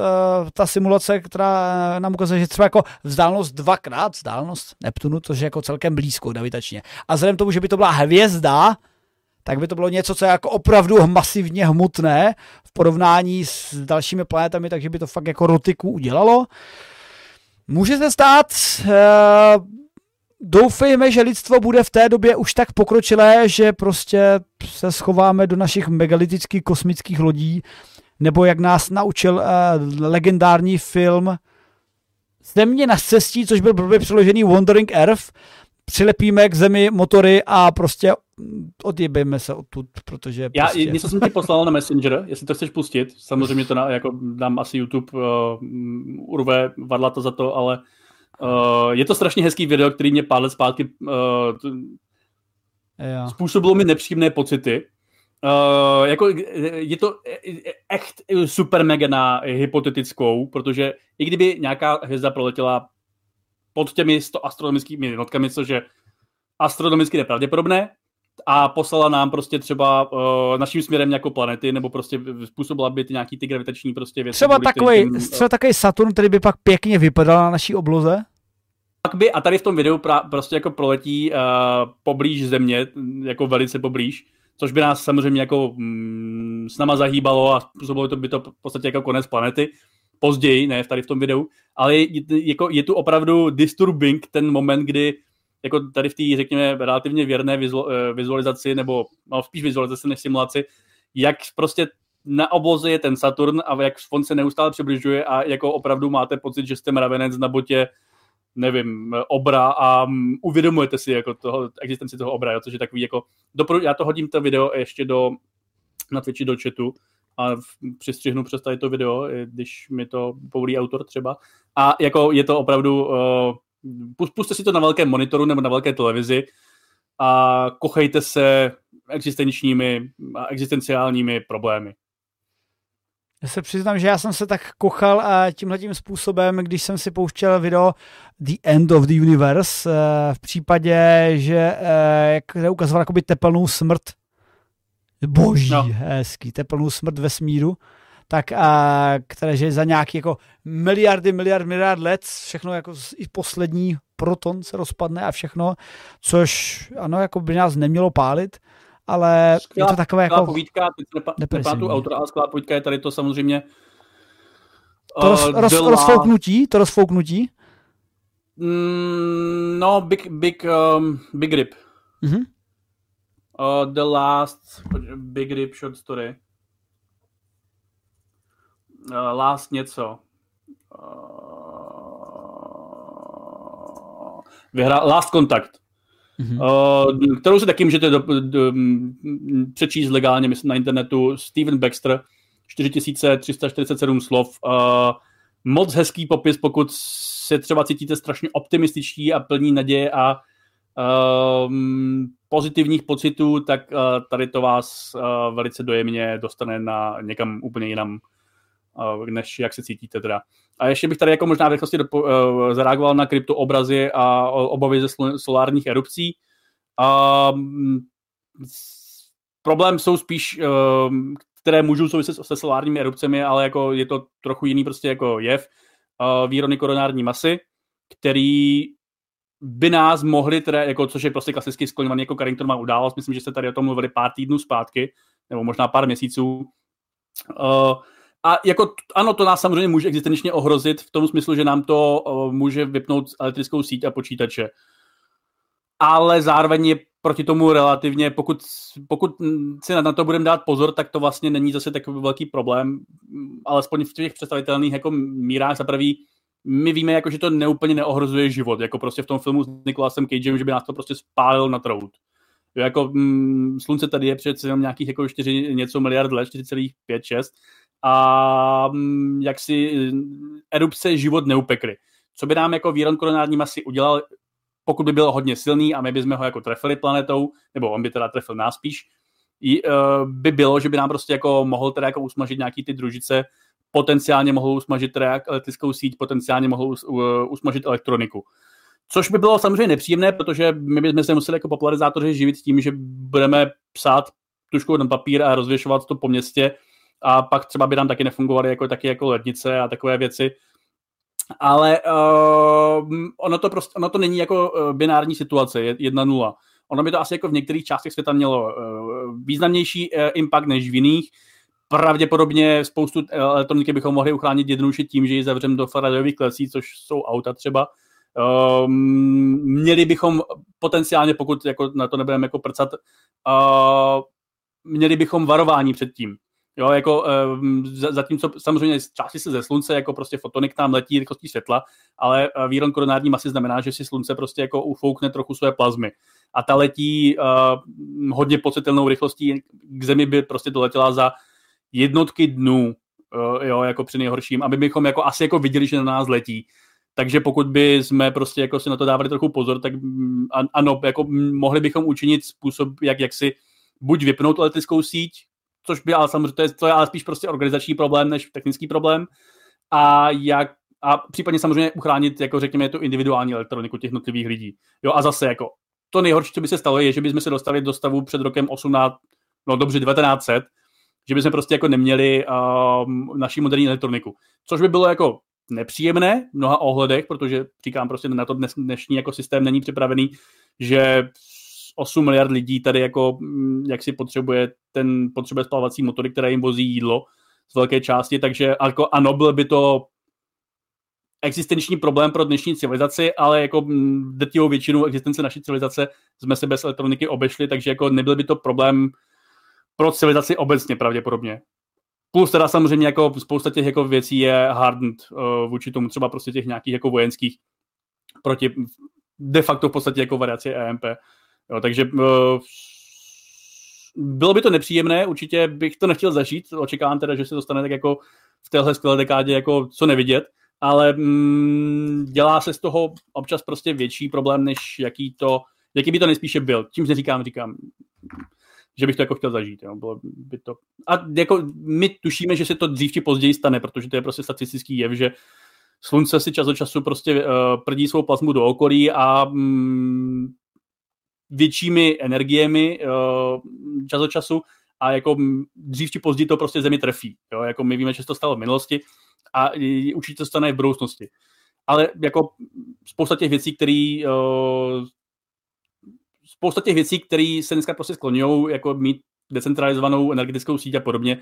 ta simulace, která eh, nám ukazuje, že třeba jako vzdálenost dvakrát, vzdálenost Neptunu, což je jako celkem blízko gravitačně. A vzhledem tomu, že by to byla hvězda, tak by to bylo něco, co je jako opravdu masivně hmotné v porovnání s dalšími planetami, takže by to fakt jako rotiku udělalo. Může se stát, doufejme, že lidstvo bude v té době už tak pokročilé, že prostě se schováme do našich megalitických kosmických lodí, nebo jak nás naučil uh, legendární film Země na cestí, což byl blbě přeložený Wandering Earth, přilepíme k zemi motory a prostě odjebejme se odtud, protože Já prostě... něco jsem ti poslal na Messenger, jestli to chceš pustit, samozřejmě to na, jako dám asi YouTube uh, urve vadlata za to, ale Uh, je to strašně hezký video, který mě pár let zpátky uh, jo. způsobilo mi nepříjemné pocity. Uh, jako, je to echt super mega na hypotetickou, protože i kdyby nějaká hvězda proletěla pod těmi 100 astronomickými jednotkami, což je astronomicky nepravděpodobné, a poslala nám prostě třeba uh, naším směrem jako planety, nebo prostě způsobila by ty nějaký ty gravitační prostě věci. Třeba takový, tím, třeba takový Saturn, který by pak pěkně vypadal na naší obloze? Pak by, a tady v tom videu pra, prostě jako proletí uh, poblíž země, jako velice poblíž, což by nás samozřejmě jako mm, s náma zahýbalo a způsobilo to by to v podstatě jako konec planety. Později, ne tady v tom videu, ale je, jako, je tu opravdu disturbing ten moment, kdy jako tady v té, řekněme, relativně věrné eh, vizualizaci, nebo no, spíš vizualizaci než simulaci, jak prostě na obloze je ten Saturn a jak on se neustále přibližuje a jako opravdu máte pocit, že jste mravenec na botě, nevím, obra a uvědomujete si jako toho, existenci toho obra, jo, což je takový jako, dopro, já to hodím to video ještě do, na Twitchi do chatu a přistřihnu přes tady to video, když mi to povolí autor třeba. A jako je to opravdu uh, puste si to na velkém monitoru nebo na velké televizi a kochejte se existenčními a existenciálními problémy. Já se přiznám, že já jsem se tak kochal tímhle způsobem, když jsem si pouštěl video The End of the Universe eh, v případě, že eh, jak ukazoval jakoby tepelnou smrt. Boží, no. hezký, tepelnou smrt vesmíru tak a, které, že za nějaký jako miliardy, miliard, miliard let všechno jako i poslední proton se rozpadne a všechno, což ano, jako by nás nemělo pálit, ale skvělá, je to takové jako... povídka, nepamatuju autora, ale skvělá povídka je tady to samozřejmě to roz, uh, roz, rozfouknutí, to rozfouknutí? Mm, no, big, big, um, big rip. Mm-hmm. Uh, the last big rip short story uh, last něco. Uh, vyhrál Last Contact. Mm-hmm. Uh, kterou si taky můžete do, do, do, přečíst legálně, myslím, na internetu. Steven Baxter, 4347 slov. Uh, moc hezký popis, pokud se třeba cítíte strašně optimističtí a plní naděje a uh, pozitivních pocitů, tak uh, tady to vás uh, velice dojemně dostane na někam úplně jinam než jak se cítíte teda. A ještě bych tady jako možná v rychlosti dopo, uh, zareagoval na kryptoobrazy a obavy ze solárních erupcí. Uh, problém jsou spíš, uh, které můžou souviset se solárními erupcemi, ale jako je to trochu jiný prostě jako jev. Uh, výrony koronární masy, který by nás mohli teda, jako, což je prostě klasicky skloňovaný jako Carrington má událost, myslím, že jste tady o tom mluvili pár týdnů zpátky, nebo možná pár měsíců. Uh, a jako ano, to nás samozřejmě může existenčně ohrozit v tom smyslu, že nám to může vypnout elektrickou síť a počítače. Ale zároveň je proti tomu relativně, pokud, pokud si na to budeme dát pozor, tak to vlastně není zase takový velký problém, alespoň v těch představitelných jako mírách za prvý, my víme, jako, že to neúplně neohrozuje život, jako prostě v tom filmu s Nicolasem Cagem, že by nás to prostě spálil na trout. Jako mm, slunce tady je přece jenom nějakých jako 4 něco miliard let, 4,5, 6 a mm, jak si erupce život neupekly. Co by nám jako výron koronární masy udělal, pokud by byl hodně silný a my bychom ho jako trefili planetou, nebo on by teda trefil nás spíš, by bylo, že by nám prostě jako mohl teda jako usmažit nějaký ty družice, potenciálně mohl usmažit teda elektrickou síť, potenciálně mohl usmažit elektroniku. Což by bylo samozřejmě nepříjemné, protože my bychom se museli jako popularizátoři živit tím, že budeme psát tuškou na papír a rozvěšovat to po městě a pak třeba by nám taky nefungovaly jako, taky jako lednice a takové věci. Ale uh, ono, to prostě, ono to není jako uh, binární situace, 1-0. Ono by to asi jako v některých částech světa mělo uh, významnější uh, impact než v jiných. Pravděpodobně spoustu elektroniky bychom mohli uchránit jednoduše tím, že ji zavřeme do Faradayových klecí, což jsou auta třeba. Um, měli bychom potenciálně, pokud jako na to nebudeme jako prcat, uh, měli bychom varování před tím. Jo, jako um, zatímco samozřejmě části se ze slunce, jako prostě fotonik tam letí rychlostí světla, ale uh, výron koronární masy znamená, že si slunce prostě jako ufoukne trochu své plazmy. A ta letí uh, hodně pocitelnou rychlostí k zemi by prostě doletěla za jednotky dnů, uh, jo, jako při nejhorším, aby bychom jako asi jako viděli, že na nás letí. Takže pokud by jsme prostě jako si na to dávali trochu pozor, tak mm, ano, jako mohli bychom učinit způsob, jak, jak si buď vypnout elektrickou síť, což by ale samozřejmě, to je, to je ale spíš prostě organizační problém než technický problém, a jak a případně samozřejmě uchránit, jako řekněme, tu individuální elektroniku těch jednotlivých lidí. Jo, a zase jako to nejhorší, co by se stalo, je, že bychom se dostali do stavu před rokem 18, no dobře, 1900, že bychom prostě jako neměli uh, naší moderní elektroniku. Což by bylo jako nepříjemné v mnoha ohledech, protože říkám prostě na to dnes, dnešní jako systém není připravený, že 8 miliard lidí tady jako, mm, jak si potřebuje ten, potřebuje spalovací motory, které jim vozí jídlo z velké části, takže jako ano, byl by to existenční problém pro dnešní civilizaci, ale jako mm, drtivou většinu existence naší civilizace jsme se bez elektroniky obešli, takže jako nebyl by to problém pro civilizaci obecně pravděpodobně. Plus teda samozřejmě jako spousta těch jako věcí je hardened uh, vůči tomu třeba prostě těch nějakých jako vojenských proti de facto v podstatě jako variaci EMP. Jo, takže uh, bylo by to nepříjemné, určitě bych to nechtěl zažít, očekávám teda, že se dostane tak jako v téhle skvělé dekádě jako co nevidět, ale mm, dělá se z toho občas prostě větší problém, než jaký to, jaký by to nejspíše byl. Tím neříkám, říkám, že bych to jako chtěl zažít. Jo. Bylo by to... A jako my tušíme, že se to dřív či později stane, protože to je prostě statistický jev, že slunce si čas od času prostě uh, prdí svou plazmu do okolí a mm, většími energiemi uh, čas od času a jako dřív či později to prostě zemi trefí. Jo? Jako my víme, že to stalo v minulosti a určitě to stane v budoucnosti. Ale jako spousta těch věcí, které uh, spousta těch věcí, které se dneska prostě skloňují, jako mít decentralizovanou energetickou síť a podobně,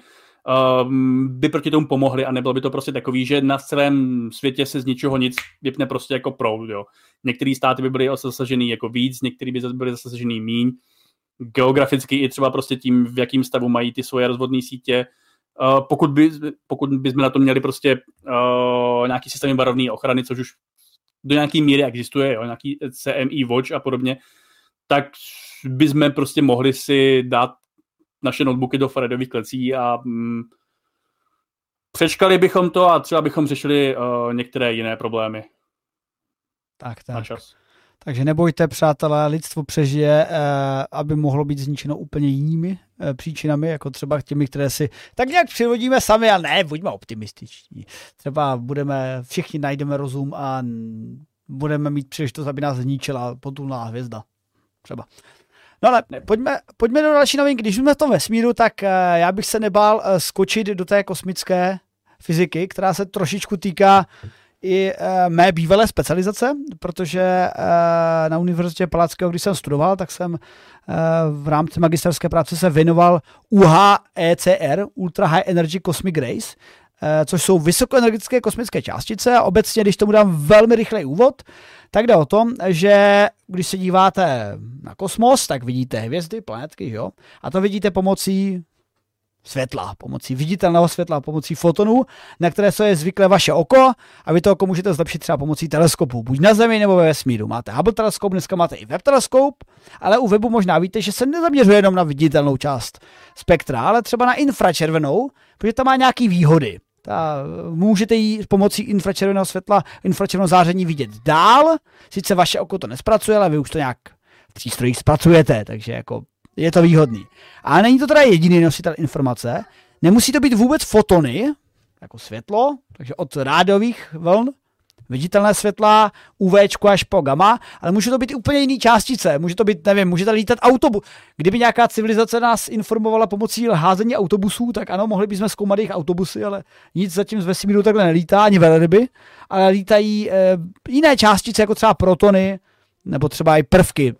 um, by proti tomu pomohly a nebylo by to prostě takový, že na celém světě se z ničeho nic vypne prostě jako proud. Jo. Některé státy by byly zasažený jako víc, některé by byly zasažený míň. Geograficky i třeba prostě tím, v jakém stavu mají ty svoje rozvodné sítě. Uh, pokud, by, pokud bychom na to měli prostě uh, nějaký systém barovné ochrany, což už do nějaké míry existuje, jo, nějaký CMI Watch a podobně, tak bychom prostě mohli si dát naše notebooky do Faradových klecí a mm, přečkali bychom to a třeba bychom řešili uh, některé jiné problémy. Tak, tak. Na čas. Takže nebojte, přátelé, lidstvo přežije, eh, aby mohlo být zničeno úplně jinými eh, příčinami, jako třeba těmi, které si tak nějak přivodíme sami, a ne, buďme optimističní. Třeba budeme, všichni najdeme rozum a budeme mít příležitost, aby nás zničila potulná hvězda. Třeba. No ale pojďme, pojďme do další novinky. Když jsme v tom vesmíru, tak uh, já bych se nebál uh, skočit do té kosmické fyziky, která se trošičku týká i uh, mé bývalé specializace, protože na Univerzitě Palackého, když jsem studoval, tak jsem v rámci magisterské práce se věnoval UHECR, Ultra High Energy Cosmic Rays, což jsou vysokoenergetické kosmické částice a obecně, když tomu dám velmi rychlej úvod, tak jde o tom, že když se díváte na kosmos, tak vidíte hvězdy, planetky, jo? A to vidíte pomocí světla, pomocí viditelného světla, pomocí fotonů, na které se je zvyklé vaše oko a vy to oko můžete zlepšit třeba pomocí teleskopu, buď na Zemi nebo ve vesmíru. Máte Hubble teleskop, dneska máte i web teleskop, ale u webu možná víte, že se nezaměřuje jenom na viditelnou část spektra, ale třeba na infračervenou, protože tam má nějaké výhody. Ta, můžete jí pomocí infračerveného světla, infračerveného záření vidět dál, sice vaše oko to nespracuje, ale vy už to nějak v přístrojích zpracujete, takže jako je to výhodný. A není to teda jediný nositel informace, nemusí to být vůbec fotony, jako světlo, takže od rádiových vln, viditelné světla, UV až po gamma, ale může to být úplně jiný částice, může to být, nevím, může to lítat autobus. Kdyby nějaká civilizace nás informovala pomocí házení autobusů, tak ano, mohli bychom zkoumat jejich autobusy, ale nic zatím z vesmíru takhle nelítá, ani velryby, ale lítají e, jiné částice, jako třeba protony, nebo třeba i prvky,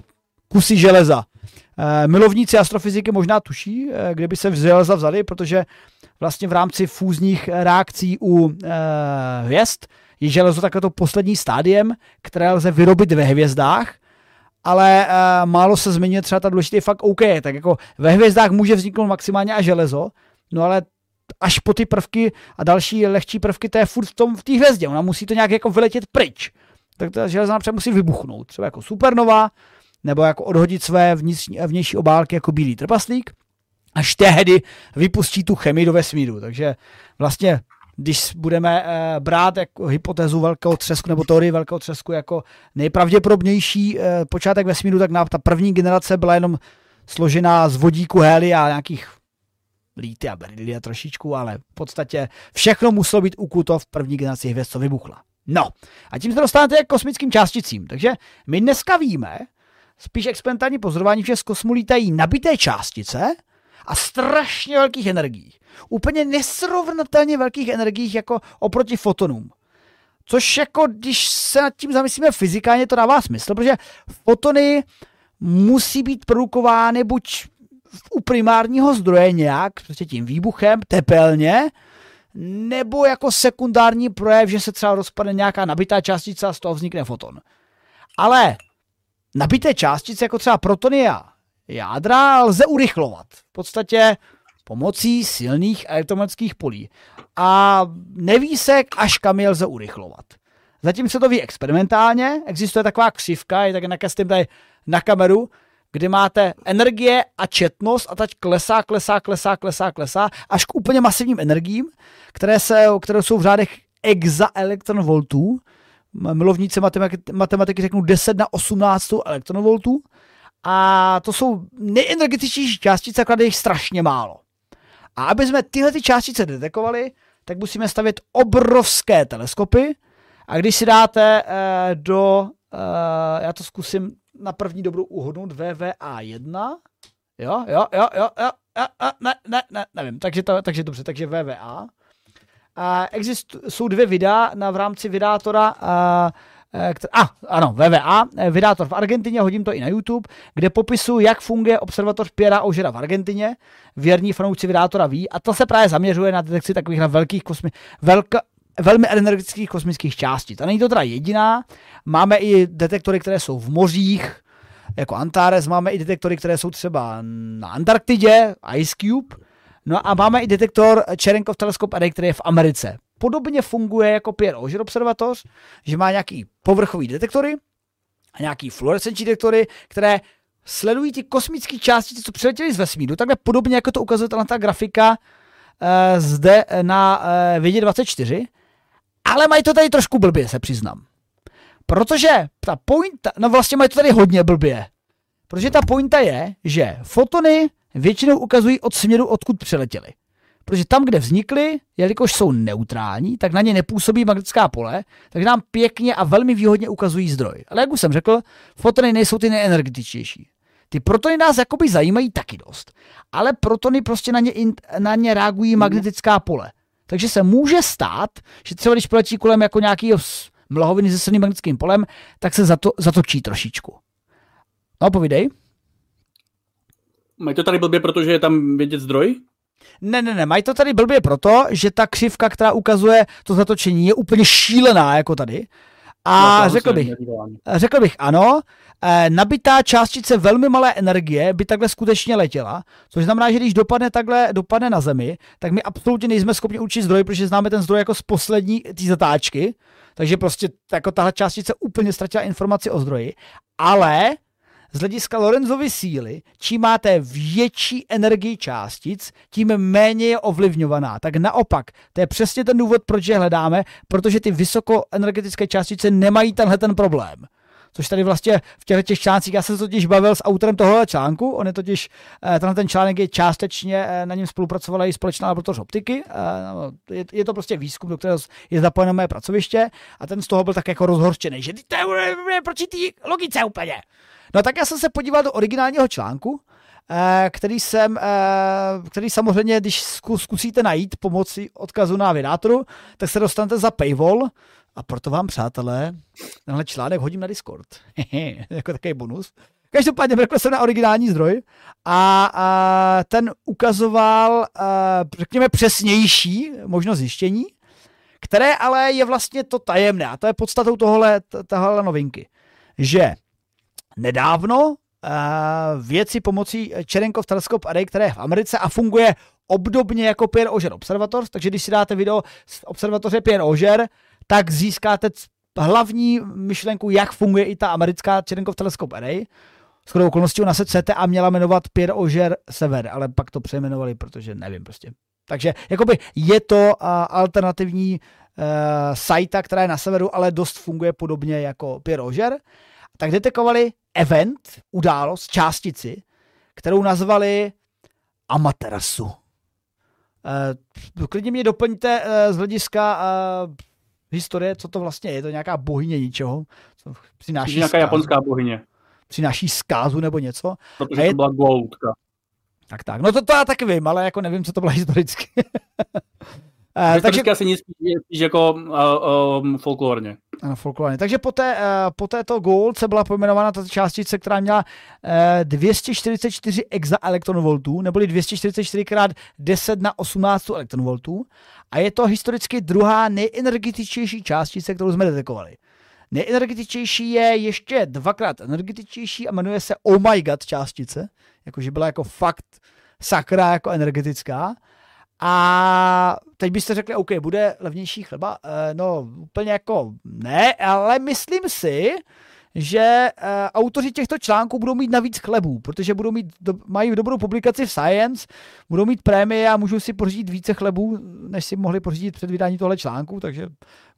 kusy železa. E, milovníci astrofyziky možná tuší, e, kde by se železa vzali, protože vlastně v rámci fúzních reakcí u e, hvězd je železo takové to poslední stádiem, které lze vyrobit ve hvězdách, ale uh, málo se zmiňuje třeba ta důležitý fakt OK, tak jako ve hvězdách může vzniknout maximálně a železo, no ale až po ty prvky a další lehčí prvky, to je furt v tom v té hvězdě, ona musí to nějak jako vyletět pryč. Tak ta železa například musí vybuchnout, třeba jako supernova, nebo jako odhodit své vnitřní, vnější obálky jako bílý trpaslík, až tehdy vypustí tu chemii do vesmíru. Takže vlastně když budeme uh, brát jako hypotézu velkého třesku nebo teorii velkého třesku jako nejpravděpodobnější uh, počátek vesmíru, tak ta první generace byla jenom složená z vodíku, helia a nějakých líty a berilia trošičku, ale v podstatě všechno muselo být ukuto v první generaci hvězd, co vybuchla. No, a tím se dostáváte k kosmickým částicím. Takže my dneska víme, spíš experimentální pozorování, že z kosmu lítají nabité částice a strašně velkých energií úplně nesrovnatelně velkých energiích jako oproti fotonům. Což jako, když se nad tím zamyslíme fyzikálně, to dává smysl, protože fotony musí být produkovány buď u primárního zdroje nějak, prostě tím výbuchem, tepelně, nebo jako sekundární projev, že se třeba rozpadne nějaká nabitá částice a z toho vznikne foton. Ale nabité částice, jako třeba protony a jádra, lze urychlovat. V podstatě pomocí silných elektromagnetických polí. A neví se, až kam je lze urychlovat. Zatím se to ví experimentálně, existuje taková křivka, je tak nakastím tady na kameru, kdy máte energie a četnost a teď klesá, klesá, klesá, klesá, klesá, až k úplně masivním energiím, které, se, které jsou v řádech exaelektronvoltů. Milovníci matematiky, matematiky řeknou 10 na 18 elektronvoltů. A to jsou nejenergetičtější částice, akorát je jich strašně málo. A aby jsme tyhle ty částice detekovali, tak musíme stavět obrovské teleskopy a když si dáte uh, do, uh, já to zkusím na první dobrou uhodnout, VVA1, jo, jo, jo, jo, jo, jo ne, ne, ne, nevím, takže, to, takže dobře, takže VVA. Uh, exist, jsou dvě videa na, v rámci vydátora Eh, a, ah, ano, VVA, eh, vydátor v Argentině, hodím to i na YouTube, kde popisuju, jak funguje observatoř Piera Ožera v Argentině. Věrní fanoušci vydátora ví a to se právě zaměřuje na detekci takových na velkých kosmi, velka, velmi energetických kosmických částic. A není to teda jediná, máme i detektory, které jsou v mořích, jako Antares, máme i detektory, které jsou třeba na Antarktidě, Ice Cube, no a máme i detektor Cherenkov teleskop Array, který je v Americe podobně funguje jako Pierre Auger observatoř, že má nějaký povrchový detektory a nějaký fluorescenční detektory, které sledují ty kosmické částice, co přiletěly z vesmíru, takhle podobně jako to ukazuje ta grafika uh, zde na uh, vědě 24, ale mají to tady trošku blbě, se přiznám. Protože ta pointa, no vlastně mají to tady hodně blbě, protože ta pointa je, že fotony většinou ukazují od směru, odkud přiletěly. Protože tam, kde vznikly, jelikož jsou neutrální, tak na ně nepůsobí magnetická pole, takže nám pěkně a velmi výhodně ukazují zdroj. Ale jak už jsem řekl, fotony nejsou ty nejenergetičtější. Ty protony nás jakoby zajímají taky dost, ale protony prostě na ně, na ně reagují magnetická pole. Takže se může stát, že třeba když proletí kolem jako nějaký mlhoviny se silným magnetickým polem, tak se zato, zatočí trošičku. No, povídej. Mají to tady blbě, protože je tam vědět zdroj? Ne, ne, ne, mají to tady blbě proto, že ta křivka, která ukazuje to zatočení, je úplně šílená jako tady. A no, řekl bych, řekl bych ano, eh, nabitá částice velmi malé energie by takhle skutečně letěla, což znamená, že když dopadne takhle, dopadne na Zemi, tak my absolutně nejsme schopni určit zdroj, protože známe ten zdroj jako z poslední té zatáčky, takže prostě jako tahle částice úplně ztratila informaci o zdroji, ale z hlediska Lorenzovy síly, čím máte větší energii částic, tím méně je ovlivňovaná. Tak naopak, to je přesně ten důvod, proč je hledáme, protože ty vysokoenergetické částice nemají tenhle ten problém. Což tady vlastně v těch, těch článcích, já jsem se totiž bavil s autorem tohohle článku, on je totiž, eh, tenhle ten článek je částečně, eh, na něm spolupracovala i společná laboratoř optiky, eh, je, je to prostě výzkum, do kterého je zapojeno mé pracoviště. A ten z toho byl tak jako rozhorčený, že to je proti té logice úplně. No tak já jsem se podíval do originálního článku, který jsem, který samozřejmě, když zkusíte najít pomocí odkazu na vydátoru, tak se dostanete za paywall a proto vám, přátelé, tenhle článek hodím na Discord. jako takový bonus. Každopádně mrkl jsem na originální zdroj a, a ten ukazoval, a, řekněme, přesnější možnost zjištění, které ale je vlastně to tajemné a to je podstatou tohle, tohle novinky, že nedávno věci pomocí Cherenkov Telescope Array, které je v Americe a funguje obdobně jako Pierre Auger Observatory, takže když si dáte video z observatoře Pierre Auger, tak získáte hlavní myšlenku, jak funguje i ta americká Cherenkov Telescope Array. S chodou okolností ona se CTA měla jmenovat Pierre Auger Sever, ale pak to přejmenovali, protože nevím prostě. Takže jakoby je to alternativní uh, sajta, která je na severu, ale dost funguje podobně jako Pierre Auger. Tak detekovali event, událost, částici, kterou nazvali Amaterasu. Uh, klidně mě doplňte uh, z hlediska uh, historie, co to vlastně je. To nějaká bohyně ničeho? Co přináší nějaká zkázu, japonská bohyně. Přináší zkázu nebo něco. Protože je... to byla goutka. Tak tak, no to, to já taky vím, ale jako nevím, co to bylo historicky. Uh, takže asi nic spíš jako uh, um, folklorně. Ano, folklorně. Takže po, té, uh, po této se byla pojmenována tato částice, která měla uh, 244 exaelektronvoltů, neboli 244 krát 10 na 18 elektronvoltů. A je to historicky druhá nejenergetičtější částice, kterou jsme detekovali. Nejenergetičtější je ještě dvakrát energetičtější a jmenuje se Oh my God částice, jakože byla jako fakt sakra jako energetická. A teď byste řekli, OK, bude levnější chleba? E, no, úplně jako ne, ale myslím si, že e, autoři těchto článků budou mít navíc chlebů, protože budou mít, do, mají dobrou publikaci v Science, budou mít prémie a můžou si pořídit více chlebů, než si mohli pořídit před vydáním tohle článku, takže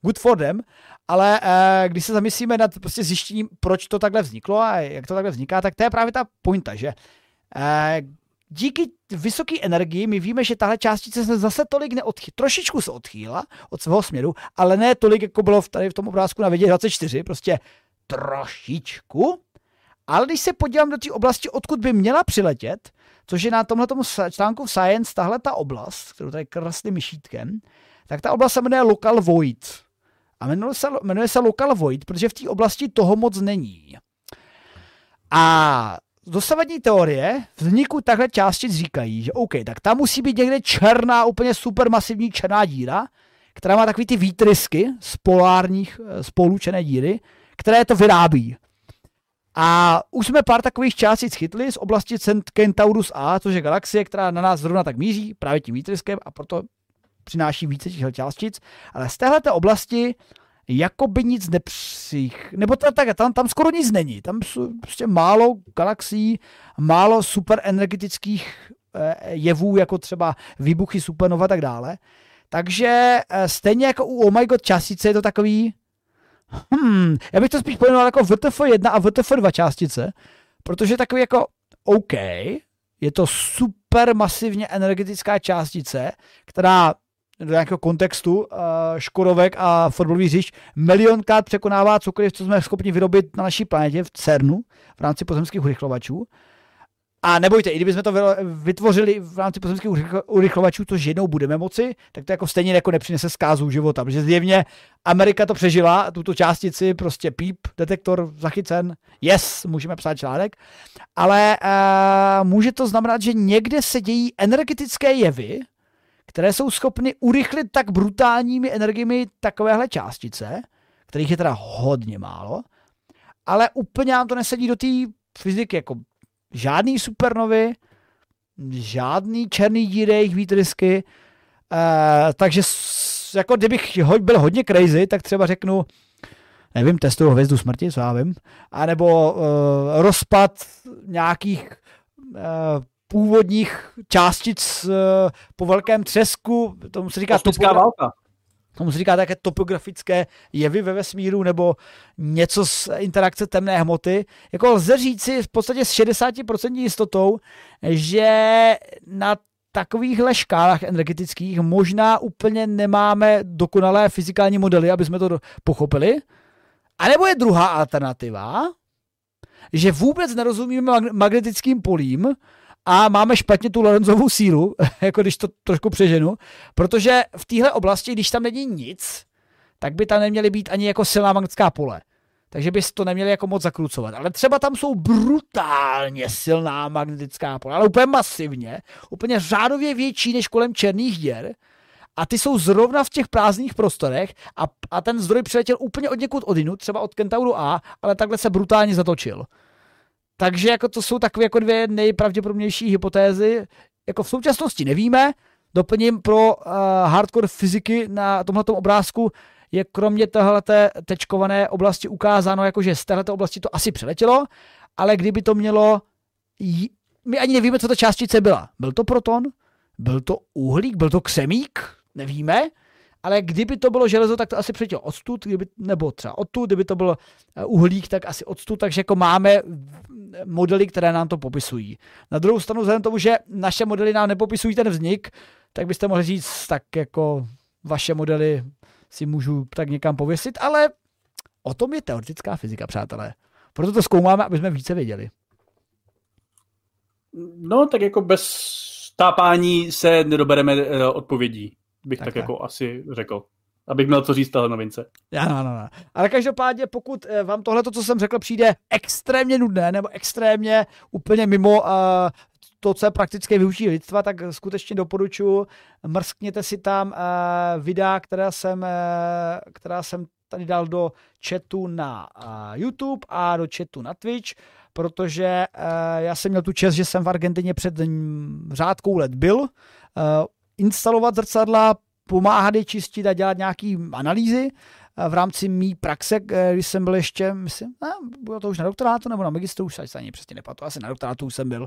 good for them. Ale e, když se zamyslíme nad prostě zjištěním, proč to takhle vzniklo a jak to takhle vzniká, tak to je právě ta pointa, že díky vysoké energii my víme, že tahle částice se zase tolik neodchýla. Trošičku se odchýla od svého směru, ale ne tolik, jako bylo tady v tom obrázku na vědě 24, prostě trošičku. Ale když se podívám do té oblasti, odkud by měla přiletět, což je na tomhle článku v Science tahle ta oblast, kterou tady krásným myšítkem, tak ta oblast se jmenuje Local Void. A jmenuje se, jmenuje se Local Void, protože v té oblasti toho moc není. A dosavadní teorie vzniku takhle částic říkají, že OK, tak tam musí být někde černá, úplně supermasivní černá díra, která má takový ty výtrysky z polárních eh, spolučené díry, které to vyrábí. A už jsme pár takových částic chytli z oblasti Centaurus A, což je galaxie, která na nás zrovna tak míří, právě tím výtryskem a proto přináší více těch částic. Ale z této oblasti jako by nic nepřích, nebo to, tak, tam, tam skoro nic není. Tam jsou prostě málo galaxií, málo superenergetických eh, jevů, jako třeba výbuchy supernova a tak dále. Takže eh, stejně jako u Oh my God částice je to takový, hmm, já bych to spíš pojmenoval jako VTF1 a VTF2 částice, protože takový jako OK, je to super masivně energetická částice, která do nějakého kontextu uh, Škodovek a fotbalový hřišť milionkrát překonává cokoliv, co jsme schopni vyrobit na naší planetě v CERNu v rámci pozemských urychlovačů. A nebojte, i kdybychom to vytvořili v rámci pozemských urychlovačů, což jednou budeme moci, tak to jako stejně jako nepřinese zkázu života, protože zjevně Amerika to přežila, tuto částici, prostě píp, detektor zachycen, yes, můžeme psát článek, ale uh, může to znamenat, že někde se dějí energetické jevy, které jsou schopny urychlit tak brutálními energiemi takovéhle částice, kterých je teda hodně málo, ale úplně nám to nesedí do té fyziky, jako žádný supernovy, žádný černý díry, jejich výtrysky, uh, takže jako kdybych byl hodně crazy, tak třeba řeknu, nevím, testuju hvězdu smrti, co já vím, anebo uh, rozpad nějakých uh, původních částic uh, po velkém třesku, tomu se říká topogra- válka. Tomu se říká také topografické jevy ve vesmíru nebo něco z interakce temné hmoty. Jako lze říci v podstatě s 60% jistotou, že na takovýchhle škálách energetických možná úplně nemáme dokonalé fyzikální modely, aby jsme to pochopili. A nebo je druhá alternativa, že vůbec nerozumíme magnetickým polím a máme špatně tu Lorenzovou sílu, jako když to trošku přeženu, protože v téhle oblasti, když tam není nic, tak by tam neměly být ani jako silná magnetická pole. Takže bys to neměli jako moc zakrucovat. Ale třeba tam jsou brutálně silná magnetická pole, ale úplně masivně, úplně řádově větší než kolem černých děr. A ty jsou zrovna v těch prázdných prostorech a, a ten zdroj přiletěl úplně od někud odinu, třeba od Kentauru A, ale takhle se brutálně zatočil. Takže jako to jsou takové jako dvě nejpravděpodobnější hypotézy. Jako v současnosti nevíme, doplním pro uh, hardcore fyziky na tomto obrázku, je kromě téhleté tečkované oblasti ukázáno, jako že z téhleté oblasti to asi přeletělo, ale kdyby to mělo, my ani nevíme, co ta částice byla. Byl to proton? Byl to uhlík? Byl to ksemík? Nevíme. Ale kdyby to bylo železo, tak to asi přiletělo odstud, kdyby, nebo třeba odtud, kdyby to byl eh, uhlík, tak asi odstud, takže jako máme modely, které nám to popisují. Na druhou stranu, vzhledem tomu, že naše modely nám nepopisují ten vznik, tak byste mohli říct, tak jako vaše modely si můžu tak někam pověsit, ale o tom je teoretická fyzika, přátelé. Proto to zkoumáme, aby jsme více věděli. No, tak jako bez tápání se nedobereme eh, odpovědí, bych tak, tak jako asi řekl. Abych měl co říct tahle novince. Ano, ano, ano. Ale každopádně, pokud eh, vám tohle, co jsem řekl, přijde extrémně nudné nebo extrémně úplně mimo uh, to, co je praktické využití lidstva, tak skutečně doporučuji, mrskněte si tam uh, videa, která jsem, uh, která jsem tady dal do chatu na uh, YouTube a do chatu na Twitch, protože uh, já jsem měl tu čest, že jsem v Argentině před řádkou let byl, uh, instalovat zrcadla, pomáhat je čistit a dělat nějaký analýzy v rámci mý praxe, eh, když jsem byl ještě, myslím, ne, bylo to už na doktorátu nebo na magistru, už se ani přesně nepamatuju, asi na doktorátu už jsem byl.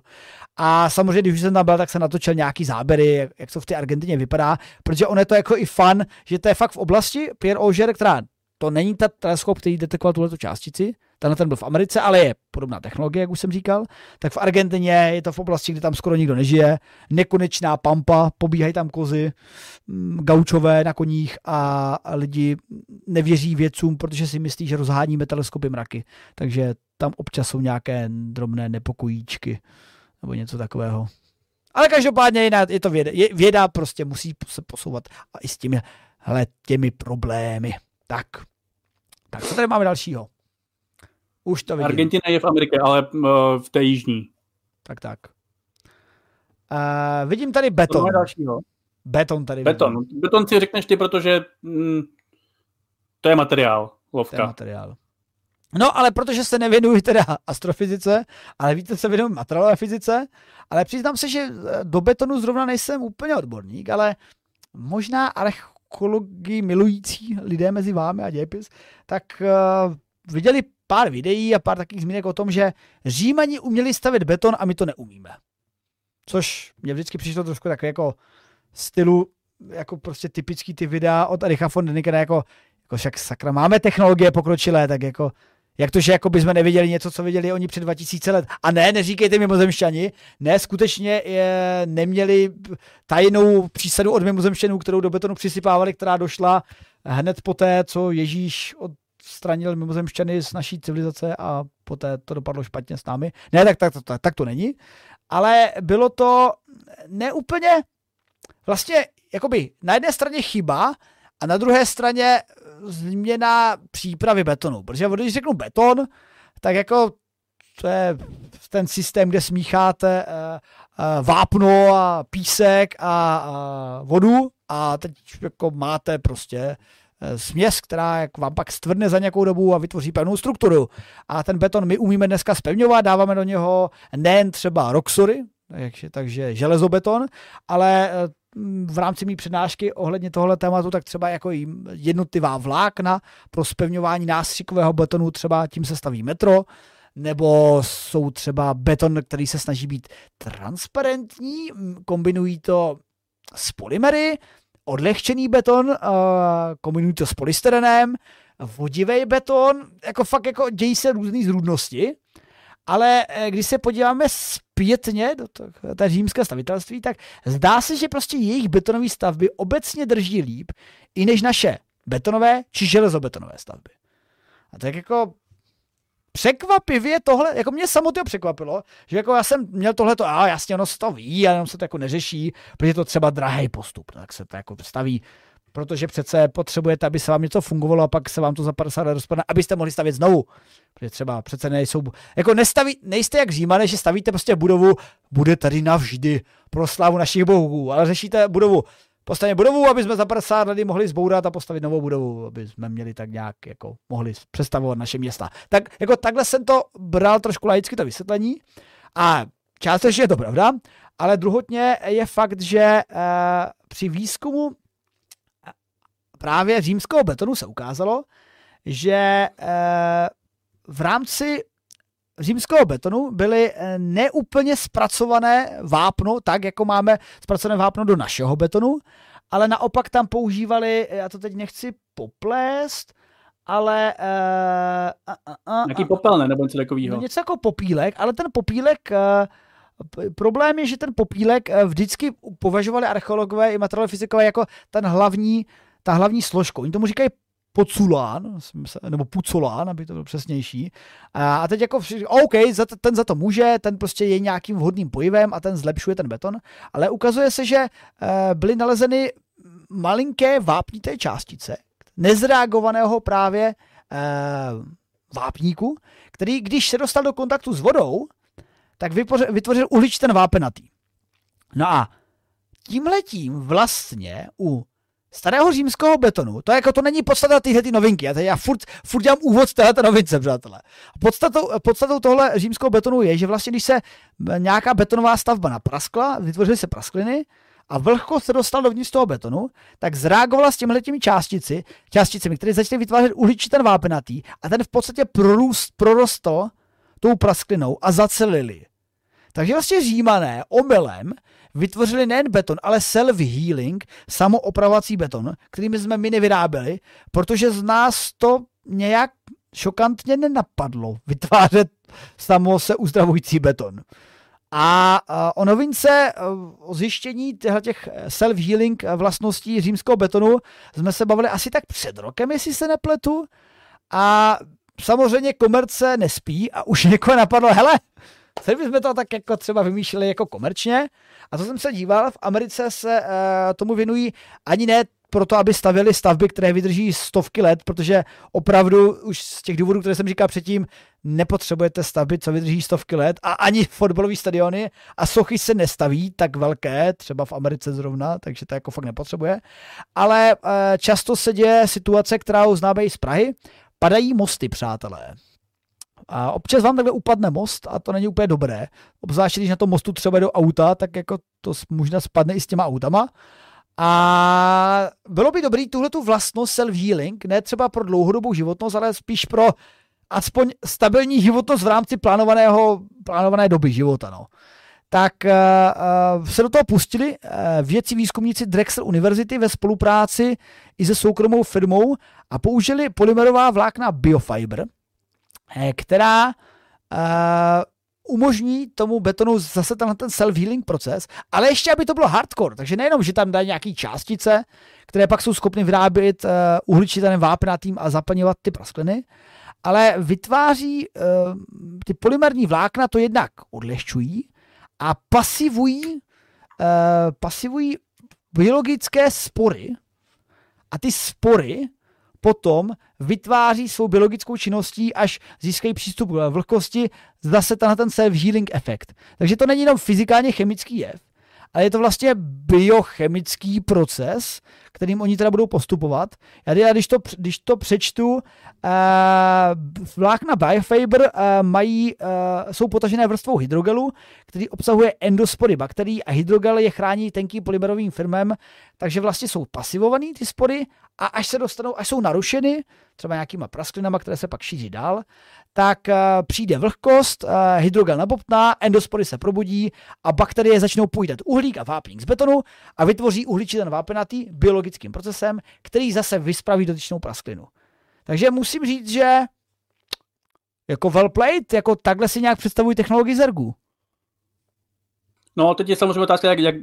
A samozřejmě, když jsem tam byl, tak jsem natočil nějaký záběry, jak, to v té Argentině vypadá, protože on je to jako i fun, že to je fakt v oblasti Pierre Auger, která to není ta teleskop, který detekoval tuhle částici, tenhle ten byl v Americe, ale je podobná technologie, jak už jsem říkal, tak v Argentině je to v oblasti, kde tam skoro nikdo nežije, nekonečná pampa, pobíhají tam kozy, mm, gaučové na koních a lidi nevěří vědcům, protože si myslí, že rozháníme teleskopy mraky. Takže tam občas jsou nějaké drobné nepokojíčky nebo něco takového. Ale každopádně je to věda. Věda prostě musí se posouvat a i s těmi, hele, těmi problémy. Tak. Tak co tady máme dalšího? Už to vidím. Argentina je v Americe, ale uh, v té jižní. Tak, tak. Uh, vidím tady beton. To dalšího. Beton tady. Beton. Vidím. Beton si řekneš ty, protože mm, to je materiál. Lovka. To je materiál. No, ale protože se nevěnuji teda astrofyzice, ale víte, se věnuji materiálové fyzice, ale přiznám se, že eh, do betonu zrovna nejsem úplně odborník, ale možná archeologii milující lidé mezi vámi a dějepis, tak uh, viděli pár videí a pár takových zmínek o tom, že Římani uměli stavět beton a my to neumíme. Což mě vždycky přišlo trošku takové jako stylu, jako prostě typický ty videa od Ericha von Dänikera, jako, jako však sakra, máme technologie pokročilé, tak jako jak to, že jako bychom neviděli něco, co viděli oni před 2000 let. A ne, neříkejte mimozemšťani, ne, skutečně je, neměli tajnou přísadu od mimozemšťanů, kterou do betonu přisypávali, která došla hned poté, co Ježíš od stranil mimozemšťany z naší civilizace a poté to dopadlo špatně s námi. Ne, tak, tak, tak, tak to není. Ale bylo to neúplně vlastně jakoby na jedné straně chyba a na druhé straně změna přípravy betonu. Protože když řeknu beton, tak jako to je ten systém, kde smícháte uh, uh, vápno a písek a vodu a teď jako máte prostě eh, směs, která jak vám pak stvrdne za nějakou dobu a vytvoří pevnou strukturu. A ten beton my umíme dneska spevňovat, dáváme do něho nejen třeba roxory, takže, takže železobeton, ale eh, v rámci mý přednášky ohledně tohle tématu, tak třeba jako jednotlivá vlákna pro spevňování nástřikového betonu, třeba tím se staví metro, nebo jsou třeba beton, který se snaží být transparentní, kombinují to s polymery, odlehčený beton, kombinují to s polystyrenem, vodivý beton, jako fakt jako dějí se různé zrůdnosti, ale eh, když se podíváme zpětně do té římské stavitelství, tak zdá se, že prostě jejich betonové stavby obecně drží líp i než naše betonové či železobetonové stavby. A tak jako překvapivě tohle, jako mě samotného překvapilo, že jako já jsem měl tohleto, a jasně ono se to ví, a jenom se to jako neřeší, protože je to třeba drahý postup, tak se to jako staví protože přece potřebujete, aby se vám něco fungovalo a pak se vám to za 50 let rozpadne, abyste mohli stavět znovu. Protože třeba přece nejsou, jako nestaví, nejste jak římané, že stavíte prostě budovu, bude tady navždy pro slávu našich bohů, ale řešíte budovu, postavíme budovu, aby jsme za 50 let mohli zbourat a postavit novou budovu, aby jsme měli tak nějak jako mohli představovat naše města. Tak jako takhle jsem to bral trošku laicky to vysvětlení a částečně je to pravda, ale druhotně je fakt, že e, při výzkumu právě římského betonu se ukázalo, že e, v rámci římského betonu byly eh, neúplně zpracované vápno, tak jako máme zpracované vápno do našeho betonu, ale naopak tam používali, já to teď nechci poplést, ale... Uh, uh, uh, Nějaký popel, ne? Nebo něco takového. No něco jako popílek, ale ten popílek... Uh, problém je, že ten popílek vždycky považovali archeologové i materiálové fyzikové jako ten hlavní, ta hlavní složka. Oni tomu říkají poculán, nebo pucolán, aby to bylo přesnější. A teď jako, OK, ten za to může, ten prostě je nějakým vhodným pojivem a ten zlepšuje ten beton, ale ukazuje se, že eh, byly nalezeny malinké vápnité částice, nezreagovaného právě eh, vápníku, který, když se dostal do kontaktu s vodou, tak vytvořil uhličitý vápenatý. No a tímhletím vlastně u starého římského betonu, to, jako, to není podstata tyhle ty novinky, já, já furt, furt dělám úvod z téhle novince, přátelé. Podstatou, podstatou tohle římského betonu je, že vlastně, když se nějaká betonová stavba napraskla, vytvořily se praskliny, a vlhko se dostal dovnitř toho betonu, tak zreagovala s těmihle těmi částici, částicemi, které začaly vytvářet uhličitý vápenatý a ten v podstatě prorůst, prorostl tou prasklinou a zacelili. Takže vlastně římané omylem vytvořili nejen beton, ale self-healing, samoopravovací beton, který my jsme my nevyráběli, protože z nás to nějak šokantně nenapadlo vytvářet samo se uzdravující beton. A o novince, o zjištění těch self-healing vlastností římského betonu jsme se bavili asi tak před rokem, jestli se nepletu. A samozřejmě komerce nespí a už někoho napadlo, hele, co bychom to tak jako třeba vymýšleli jako komerčně? A to jsem se díval, v Americe se uh, tomu věnují ani ne proto, aby stavili stavby, které vydrží stovky let, protože opravdu už z těch důvodů, které jsem říkal předtím, nepotřebujete stavby, co vydrží stovky let a ani fotbalové stadiony a sochy se nestaví tak velké, třeba v Americe zrovna, takže to jako fakt nepotřebuje. Ale uh, často se děje situace, kterou známe i z Prahy, padají mosty, přátelé. A občas vám takhle upadne most a to není úplně dobré. Obzvláště, když na tom mostu třeba do auta, tak jako to možná spadne i s těma autama. A bylo by dobrý tuhle tu vlastnost self-healing, ne třeba pro dlouhodobou životnost, ale spíš pro aspoň stabilní životnost v rámci plánovaného, plánované doby života. No. Tak uh, se do toho pustili uh, vědci výzkumníci Drexel University ve spolupráci i se soukromou firmou a použili polymerová vlákna Biofiber, která uh, umožní tomu betonu zase tenhle ten self-healing proces, ale ještě, aby to bylo hardcore, takže nejenom, že tam dají nějaké částice, které pak jsou schopny vyrábět uh, uhličitým vápnatým a zaplňovat ty praskliny, ale vytváří uh, ty polymerní vlákna to jednak odlehčují a pasivují, uh, pasivují biologické spory a ty spory potom vytváří svou biologickou činností, až získají přístup k vlhkosti, zase tenhle ten self-healing efekt. Takže to není jenom fyzikálně chemický jev, ale je to vlastně biochemický proces, kterým oni teda budou postupovat. Já když to, když to přečtu, uh, vlákna biofiber uh, mají, uh, jsou potažené vrstvou hydrogelu, který obsahuje endospory bakterií a hydrogel je chrání tenkým polymerovým firmem, takže vlastně jsou pasivovaný ty spory a až se dostanou, až jsou narušeny, třeba nějakýma prasklinama, které se pak šíří dál, tak uh, přijde vlhkost, uh, hydrogel nabobtná, endospory se probudí a bakterie začnou půjdat uhlík a vápník z betonu a vytvoří uhličitan vápenatý biologickým procesem, který zase vyspraví dotyčnou prasklinu. Takže musím říct, že jako well played, jako takhle si nějak představují technologii Zergu. No, teď je samozřejmě otázka, jak, jak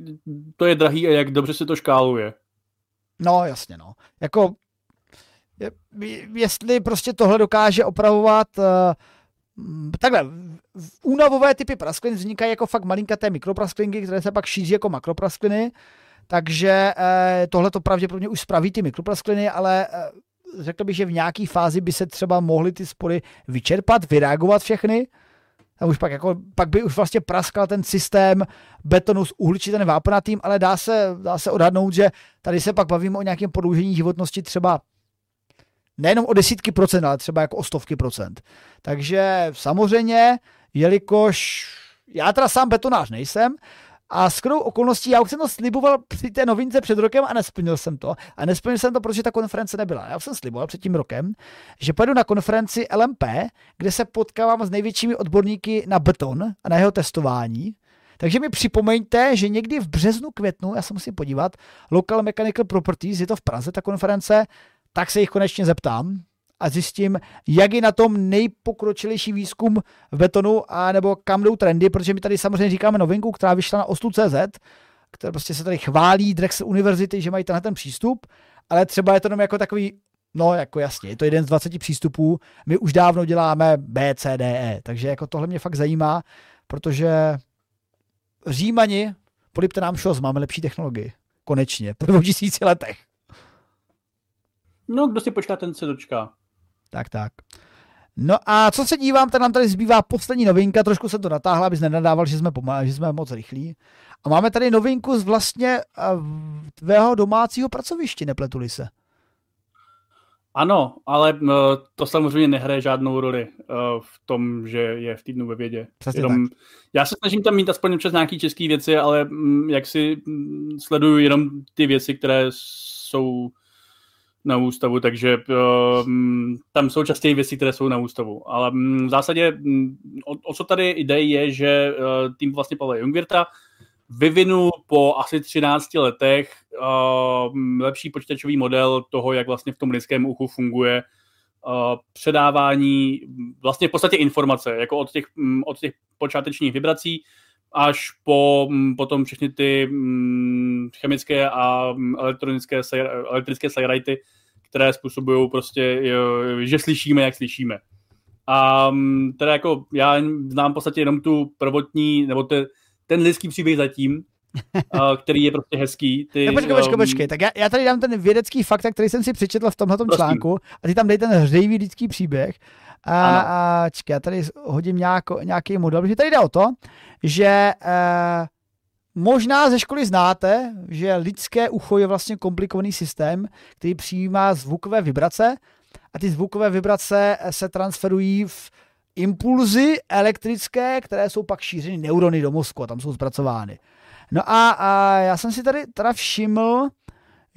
to je drahý a jak dobře se to škáluje. No, jasně, no. Jako, je, jestli prostě tohle dokáže opravovat uh, takhle, únavové typy prasklin vznikají jako fakt malinkaté mikroprasklinky, které se pak šíří jako makropraskliny, takže eh, tohle to pravděpodobně už spraví ty mikropraskliny, ale eh, řekl bych, že v nějaké fázi by se třeba mohly ty spory vyčerpat, vyreagovat všechny, a už pak, jako, pak by už vlastně praskal ten systém betonu s uhličitým vápnatým, ale dá se, dá se odhadnout, že tady se pak bavíme o nějakém prodloužení životnosti třeba nejenom o desítky procent, ale třeba jako o stovky procent. Takže samozřejmě, jelikož já teda sám betonář nejsem, a s okolností, já už jsem to sliboval při té novince před rokem a nesplnil jsem to. A nesplnil jsem to, protože ta konference nebyla. Já už jsem sliboval před tím rokem, že pojedu na konferenci LMP, kde se potkávám s největšími odborníky na beton a na jeho testování. Takže mi připomeňte, že někdy v březnu, květnu, já se musím podívat, Local Mechanical Properties, je to v Praze ta konference, tak se jich konečně zeptám a zjistím, jak je na tom nejpokročilejší výzkum v betonu, a nebo kam jdou trendy, protože my tady samozřejmě říkáme novinku, která vyšla na Oslu.cz, která prostě se tady chválí Drexel Univerzity, že mají tenhle ten přístup, ale třeba je to jenom jako takový, no jako jasně, je to jeden z 20 přístupů, my už dávno děláme B, C, D, E, takže jako tohle mě fakt zajímá, protože Římani, polipte nám šos, máme lepší technologii. Konečně, po dvou tisíci letech. No, kdo si počká, ten se dočká. Tak, tak. No a co se dívám, tak nám tady zbývá poslední novinka, trošku se to natáhla, abys nenadával, že jsme, pomal, že jsme moc rychlí. A máme tady novinku z vlastně tvého domácího pracoviště, nepletuli se. Ano, ale to samozřejmě nehraje žádnou roli v tom, že je v týdnu ve vědě. jenom, já se snažím tam mít aspoň přes nějaké české věci, ale jak si sleduju jenom ty věci, které jsou na ústavu, takže um, tam jsou častěji věci, které jsou na ústavu. Ale um, v zásadě um, o, o co tady jde je, že uh, tým vlastně Pavla Jungvirta vyvinul po asi 13 letech uh, lepší počítačový model toho, jak vlastně v tom lidském uchu funguje uh, předávání vlastně v podstatě informace, jako od těch, um, od těch počátečních vibrací až po um, potom všechny ty um, chemické a elektronické elektrické sajrajty, které způsobují prostě, že slyšíme, jak slyšíme. A mm, teda jako já znám v podstatě jenom tu prvotní, nebo te, ten lidský příběh zatím, který je prostě hezký. Ty, no, počkej, počkej, um, počkej. Tak já, já tady dám ten vědecký fakt, který jsem si přečetl v tomhle článku a ty tam dej ten hřejivý lidský příběh. A, a čekaj, já tady hodím nějako, nějaký model, protože tady jde o to, že uh, Možná ze školy znáte, že lidské ucho je vlastně komplikovaný systém, který přijímá zvukové vibrace a ty zvukové vibrace se transferují v impulzy elektrické, které jsou pak šířeny neurony do mozku a tam jsou zpracovány. No a, a já jsem si tady teda všiml,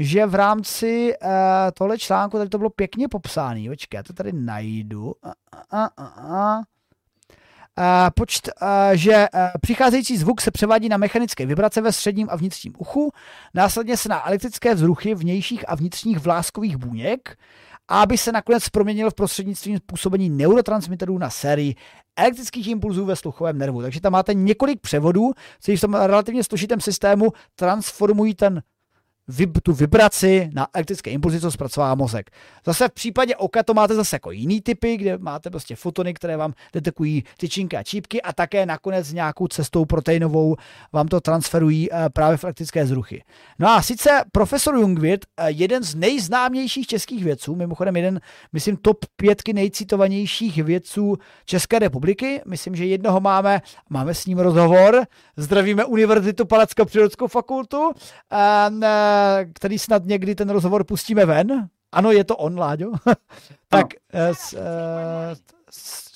že v rámci uh, tohle článku tady to bylo pěkně popsáno. Počkej, já to tady najdu. A, a, a, a počt, že přicházející zvuk se převádí na mechanické vibrace ve středním a vnitřním uchu, následně se na elektrické vzruchy vnějších a vnitřních vláskových buněk, aby se nakonec proměnil v prostřednictvím působení neurotransmiterů na sérii elektrických impulzů ve sluchovém nervu. Takže tam máte několik převodů, kteří v tom relativně složitém systému transformují ten vib, tu vibraci na elektrické impulzy, co zpracová mozek. Zase v případě oka to máte zase jako jiný typy, kde máte prostě fotony, které vám detekují tyčinky a čípky a také nakonec nějakou cestou proteinovou vám to transferují eh, právě v elektrické zruchy. No a sice profesor Jungwirth, eh, jeden z nejznámějších českých vědců, mimochodem jeden, myslím, top pětky nejcitovanějších vědců České republiky, myslím, že jednoho máme, máme s ním rozhovor, zdravíme Univerzitu Palacko přírodskou fakultu, který snad někdy ten rozhovor pustíme ven. Ano, je to on, Láďo. tak s,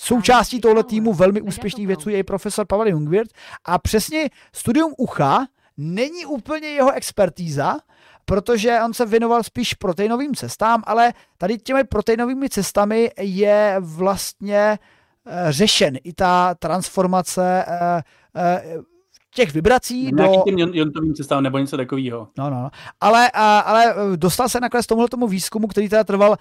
součástí tohle týmu velmi úspěšných vědců je i profesor Pavel Jungwirth a přesně studium ucha není úplně jeho expertíza, protože on se věnoval spíš proteinovým cestám, ale tady těmi proteinovými cestami je vlastně eh, řešen i ta transformace eh, eh, těch vibrací Nějaký do... tím jontovým cestám nebo něco takového. No, no, no. Ale, ale dostal se nakonec tomuhle tomu výzkumu, který teda trval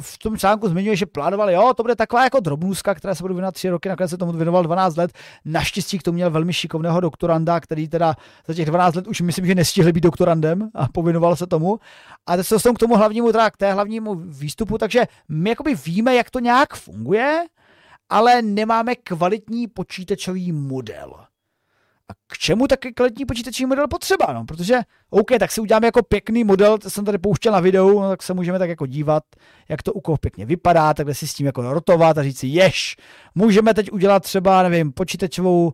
v tom článku zmiňuje, že plánovali, jo, to bude taková jako drobnůzka, která se bude věnovat tři roky, nakonec se tomu věnoval 12 let. Naštěstí k tomu měl velmi šikovného doktoranda, který teda za těch 12 let už myslím, že nestihl být doktorandem a povinoval se tomu. A teď se k tomu hlavnímu, teda k té hlavnímu výstupu, takže my jakoby víme, jak to nějak funguje, ale nemáme kvalitní počítačový model. A k čemu taky kvalitní počítačový model potřeba? No, protože, OK, tak si uděláme jako pěkný model, to jsem tady pouštěl na videu, no, tak se můžeme tak jako dívat, jak to u koho pěkně vypadá, takhle si s tím jako rotovat a říct si, jež, můžeme teď udělat třeba, nevím, počítačovou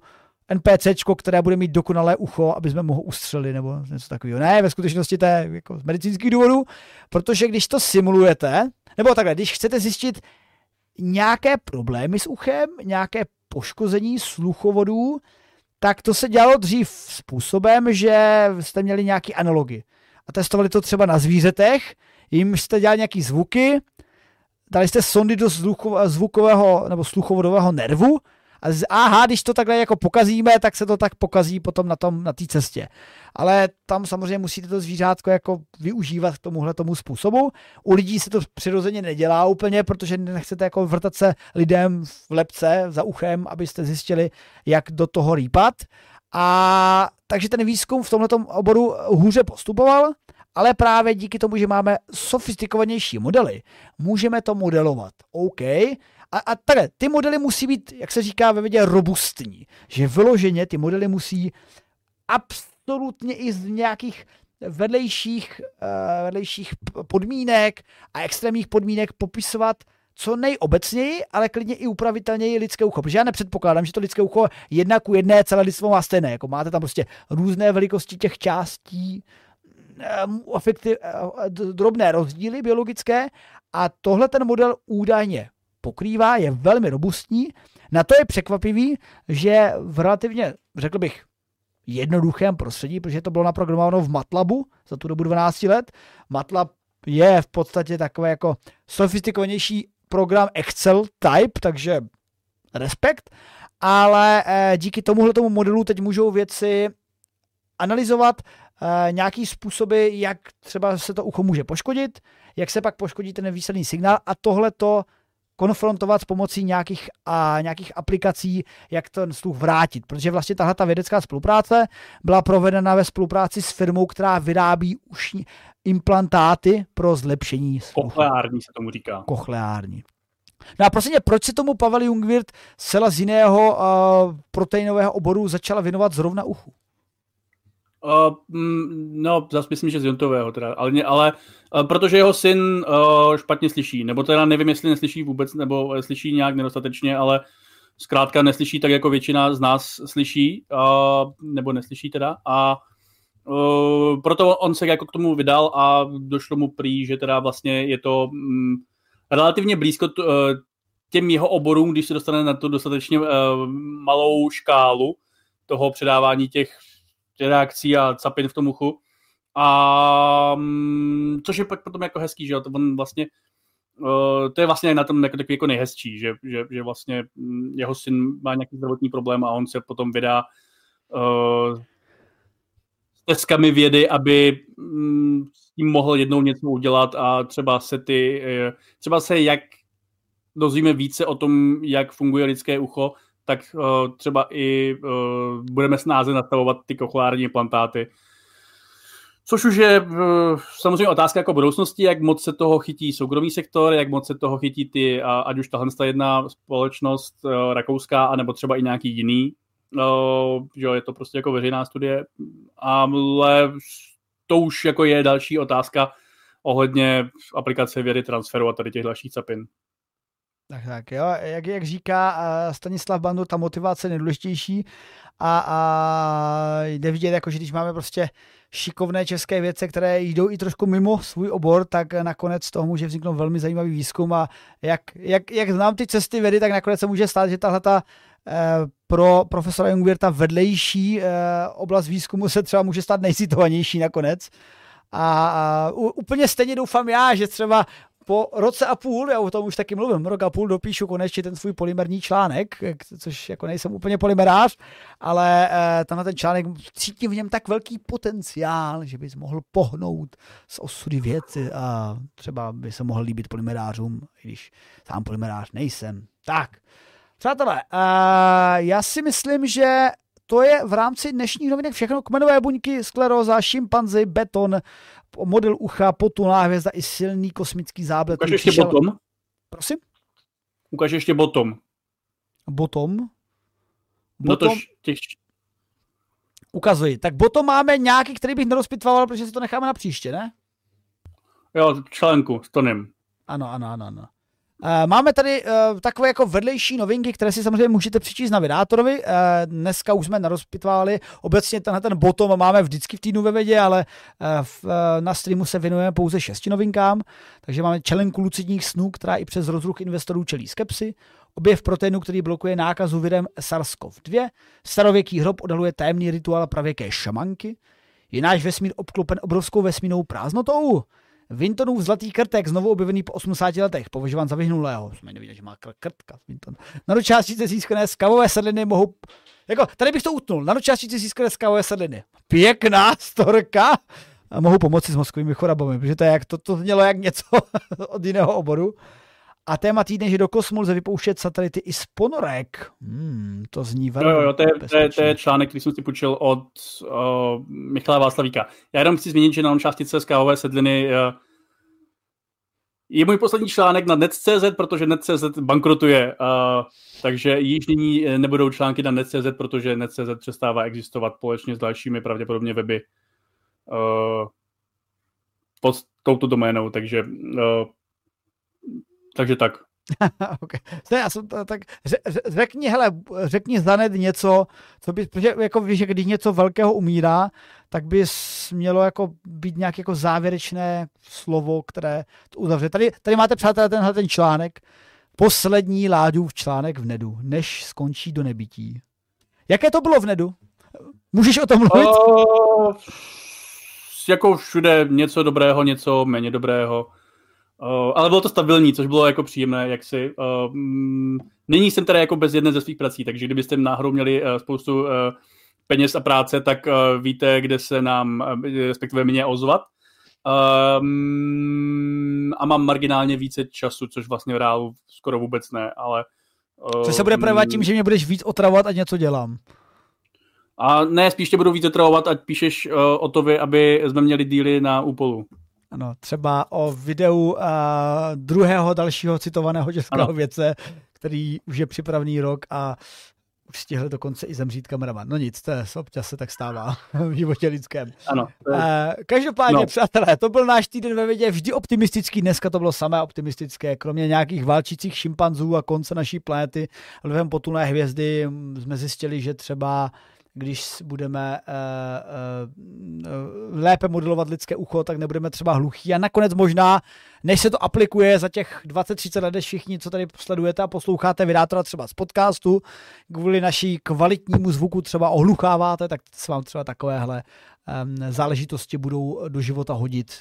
NPC, které bude mít dokonalé ucho, aby jsme mohli ustřelit nebo něco takového. Ne, ve skutečnosti to je jako z medicínských důvodů, protože když to simulujete, nebo takhle, když chcete zjistit nějaké problémy s uchem, nějaké poškození sluchovodů, tak to se dělalo dřív způsobem, že jste měli nějaký analogy. A testovali to třeba na zvířetech, jim jste dělali nějaký zvuky, dali jste sondy do zvukového nebo sluchovodového nervu z, aha, když to takhle jako pokazíme, tak se to tak pokazí potom na tom na té cestě. Ale tam samozřejmě musíte to zvířátko jako využívat k tomuhle tomu způsobu. U lidí se to přirozeně nedělá úplně, protože nechcete jako vrtat se lidem v lepce za uchem, abyste zjistili, jak do toho rýpat. A takže ten výzkum v tomto oboru hůře postupoval, ale právě díky tomu, že máme sofistikovanější modely, můžeme to modelovat. OK, a, a takhle, ty modely musí být, jak se říká ve vědě, robustní. Že vyloženě ty modely musí absolutně i z nějakých vedlejších, uh, vedlejších podmínek a extrémních podmínek popisovat co nejobecněji, ale klidně i upravitelněji lidské ucho. Protože já nepředpokládám, že to lidské ucho jedna ku jedné celé lidstvo má stejné. Jako máte tam prostě různé velikosti těch částí, efekty, uh, drobné rozdíly biologické a tohle ten model údajně pokrývá, je velmi robustní. Na to je překvapivý, že v relativně, řekl bych, jednoduchém prostředí, protože to bylo naprogramováno v MATLABu za tu dobu 12 let. MATLAB je v podstatě takový jako sofistikovanější program Excel type, takže respekt, ale eh, díky tomuhle tomu modelu teď můžou věci analyzovat eh, nějaký způsoby, jak třeba se to ucho může poškodit, jak se pak poškodí ten výsledný signál a tohle to konfrontovat s pomocí nějakých, a, nějakých aplikací, jak ten sluch vrátit. Protože vlastně tahle ta vědecká spolupráce byla provedena ve spolupráci s firmou, která vyrábí ušní implantáty pro zlepšení sluchu. Kochleární se tomu říká. Kochleární. No a prosím proč se tomu Pavel Jungwirth zcela z jiného uh, proteinového oboru začala věnovat zrovna uchu? Uh, no, zase myslím, že z Jontového teda, ale, ale uh, protože jeho syn uh, špatně slyší, nebo teda nevím, jestli neslyší vůbec, nebo slyší nějak nedostatečně, ale zkrátka neslyší tak, jako většina z nás slyší, uh, nebo neslyší teda, a uh, proto on se jako k tomu vydal a došlo mu prý, že teda vlastně je to um, relativně blízko t, uh, těm jeho oborům, když se dostane na to dostatečně uh, malou škálu toho předávání těch reakcí a capin v tom uchu. A mm, což je pak potom jako hezký, že to on vlastně Uh, to je vlastně na tom jako takový jako nejhezčí, že, že, že vlastně mm, jeho syn má nějaký zdravotní problém a on se potom vydá uh, s teskami vědy, aby um, s tím mohl jednou něco udělat a třeba se ty, uh, třeba se jak dozvíme více o tom, jak funguje lidské ucho, tak uh, třeba i uh, budeme snáze nastavovat ty kochlární implantáty. Což už je samozřejmě otázka jako budoucnosti, jak moc se toho chytí soukromý sektor, jak moc se toho chytí ty, ať už tahle jedna společnost rakouská, anebo třeba i nějaký jiný. Že je to prostě jako veřejná studie, ale to už jako je další otázka ohledně aplikace vědy transferu a tady těch dalších capin. Tak, tak, jo, jak, jak říká uh, Stanislav Bandu, ta motivace je nejdůležitější a, a jde vidět, jako, že když máme prostě šikovné české věce, které jdou i trošku mimo svůj obor, tak nakonec toho může vzniknout velmi zajímavý výzkum a jak, jak, jak znám ty cesty vědy, tak nakonec se může stát, že tahle ta eh, pro profesora Jungwirta vedlejší eh, oblast výzkumu se třeba může stát nejcitovanější nakonec. A úplně stejně doufám já, že třeba po roce a půl, já o tom už taky mluvím, rok a půl dopíšu konečně ten svůj polymerní článek, což jako nejsem úplně polymerář, ale eh, tenhle ten článek cítím v něm tak velký potenciál, že bys mohl pohnout z osudy věci a třeba by se mohl líbit polymerářům, i když sám polymerář nejsem. Tak, přátelé, eh, já si myslím, že to je v rámci dnešních novinek všechno. Kmenové buňky, skleróza, šimpanzi, beton, model ucha, potulná hvězda i silný kosmický záblet. Ukaž ještě přišel... bottom. Prosím? Ukaž ještě bottom. Bottom? bottom? No to těch... Ukazuji. Tak bottom máme nějaký, který bych nerozpitval, protože si to necháme na příště, ne? Jo, článku s Tonem. Ano, ano, ano, ano. Eh, máme tady uh, takové jako vedlejší novinky, které si samozřejmě můžete přečíst na vydátorovi. Uh, dneska už jsme narozpitvali. Obecně tenhle ten bottom máme vždycky v týdnu ve vědě, ale uh, v, uh, na streamu se věnujeme pouze šesti novinkám. Takže máme čelenku lucidních snů, která i přes rozruch investorů čelí skepsy. Objev proteinu, který blokuje nákazu virem SARS-CoV-2. Starověký hrob odhaluje tajemný rituál pravěké šamanky. Je náš vesmír obklopen obrovskou vesmírnou prázdnotou. Vintonův zlatý krtek, znovu objevený po 80 letech, považován za vyhnulého. Jsme neviděli, že má krtka. Vinton. Nanočástice získané z kavové sedliny mohou... Jako, tady bych to utnul. Nanočástice získané z kavové sedliny. Pěkná storka. A mohou pomoci s mozkovými chorobami, protože to, je jak, to, to mělo jak něco od jiného oboru. A téma týdne, že do kosmu lze vypouštět satelity i z ponorek. Hmm, to zní velmi Jo, jo, to je, to, je, to je článek, který jsem si počil od uh, Michala Václavíka. Já jenom chci zmínit, že na částice z kávové sedliny uh, je můj poslední článek na net.cz, protože net.cz bankrotuje, uh, takže již nyní nebudou články na net.cz, protože net.cz přestává existovat společně s dalšími pravděpodobně weby uh, pod touto doménou, takže uh, takže tak. okay. Já jsem, tak řekni, hele, řekni Zanet něco, co by, protože jako víš, že když něco velkého umírá, tak by mělo jako být nějaké jako závěrečné slovo, které to uzavře. Tady, tady máte, přátelé, tenhle ten článek, poslední Láďův článek v Nedu, než skončí do nebytí. Jaké to bylo v Nedu? Můžeš o tom mluvit? Uh, jako všude něco dobrého, něco méně dobrého. Uh, ale bylo to stabilní, což bylo jako příjemné, jak si. Uh, nyní jsem teda jako bez jedné ze svých prací, takže kdybyste náhodou měli uh, spoustu uh, peněz a práce, tak uh, víte, kde se nám, uh, respektive mě ozvat. Um, a mám marginálně více času, což vlastně v reálu skoro vůbec ne, ale... Uh, Co se bude projevovat tím, že mě budeš víc otravovat a něco dělám? A ne, spíš tě budu víc otravovat, ať píšeš uh, o to aby jsme měli díly na úpolu. Ano, třeba o videu uh, druhého dalšího citovaného českého ano. věce, který už je připravený rok a už stihl dokonce i zemřít kameraman. No nic, to je, občas se tak stává v životě lidském. Ano. Uh, každopádně, no. přátelé, to byl náš týden ve vědě, vždy optimistický, dneska to bylo samé optimistické, kromě nějakých válčících šimpanzů a konce naší planety, lvem potulné hvězdy jsme zjistili, že třeba když budeme uh, uh, lépe modelovat lidské ucho, tak nebudeme třeba hluchí. A nakonec možná, než se to aplikuje za těch 20-30 let, všichni, co tady sledujete a posloucháte vydátora třeba z podcastu, kvůli naší kvalitnímu zvuku třeba ohlucháváte, tak se vám třeba takovéhle um, záležitosti budou do života hodit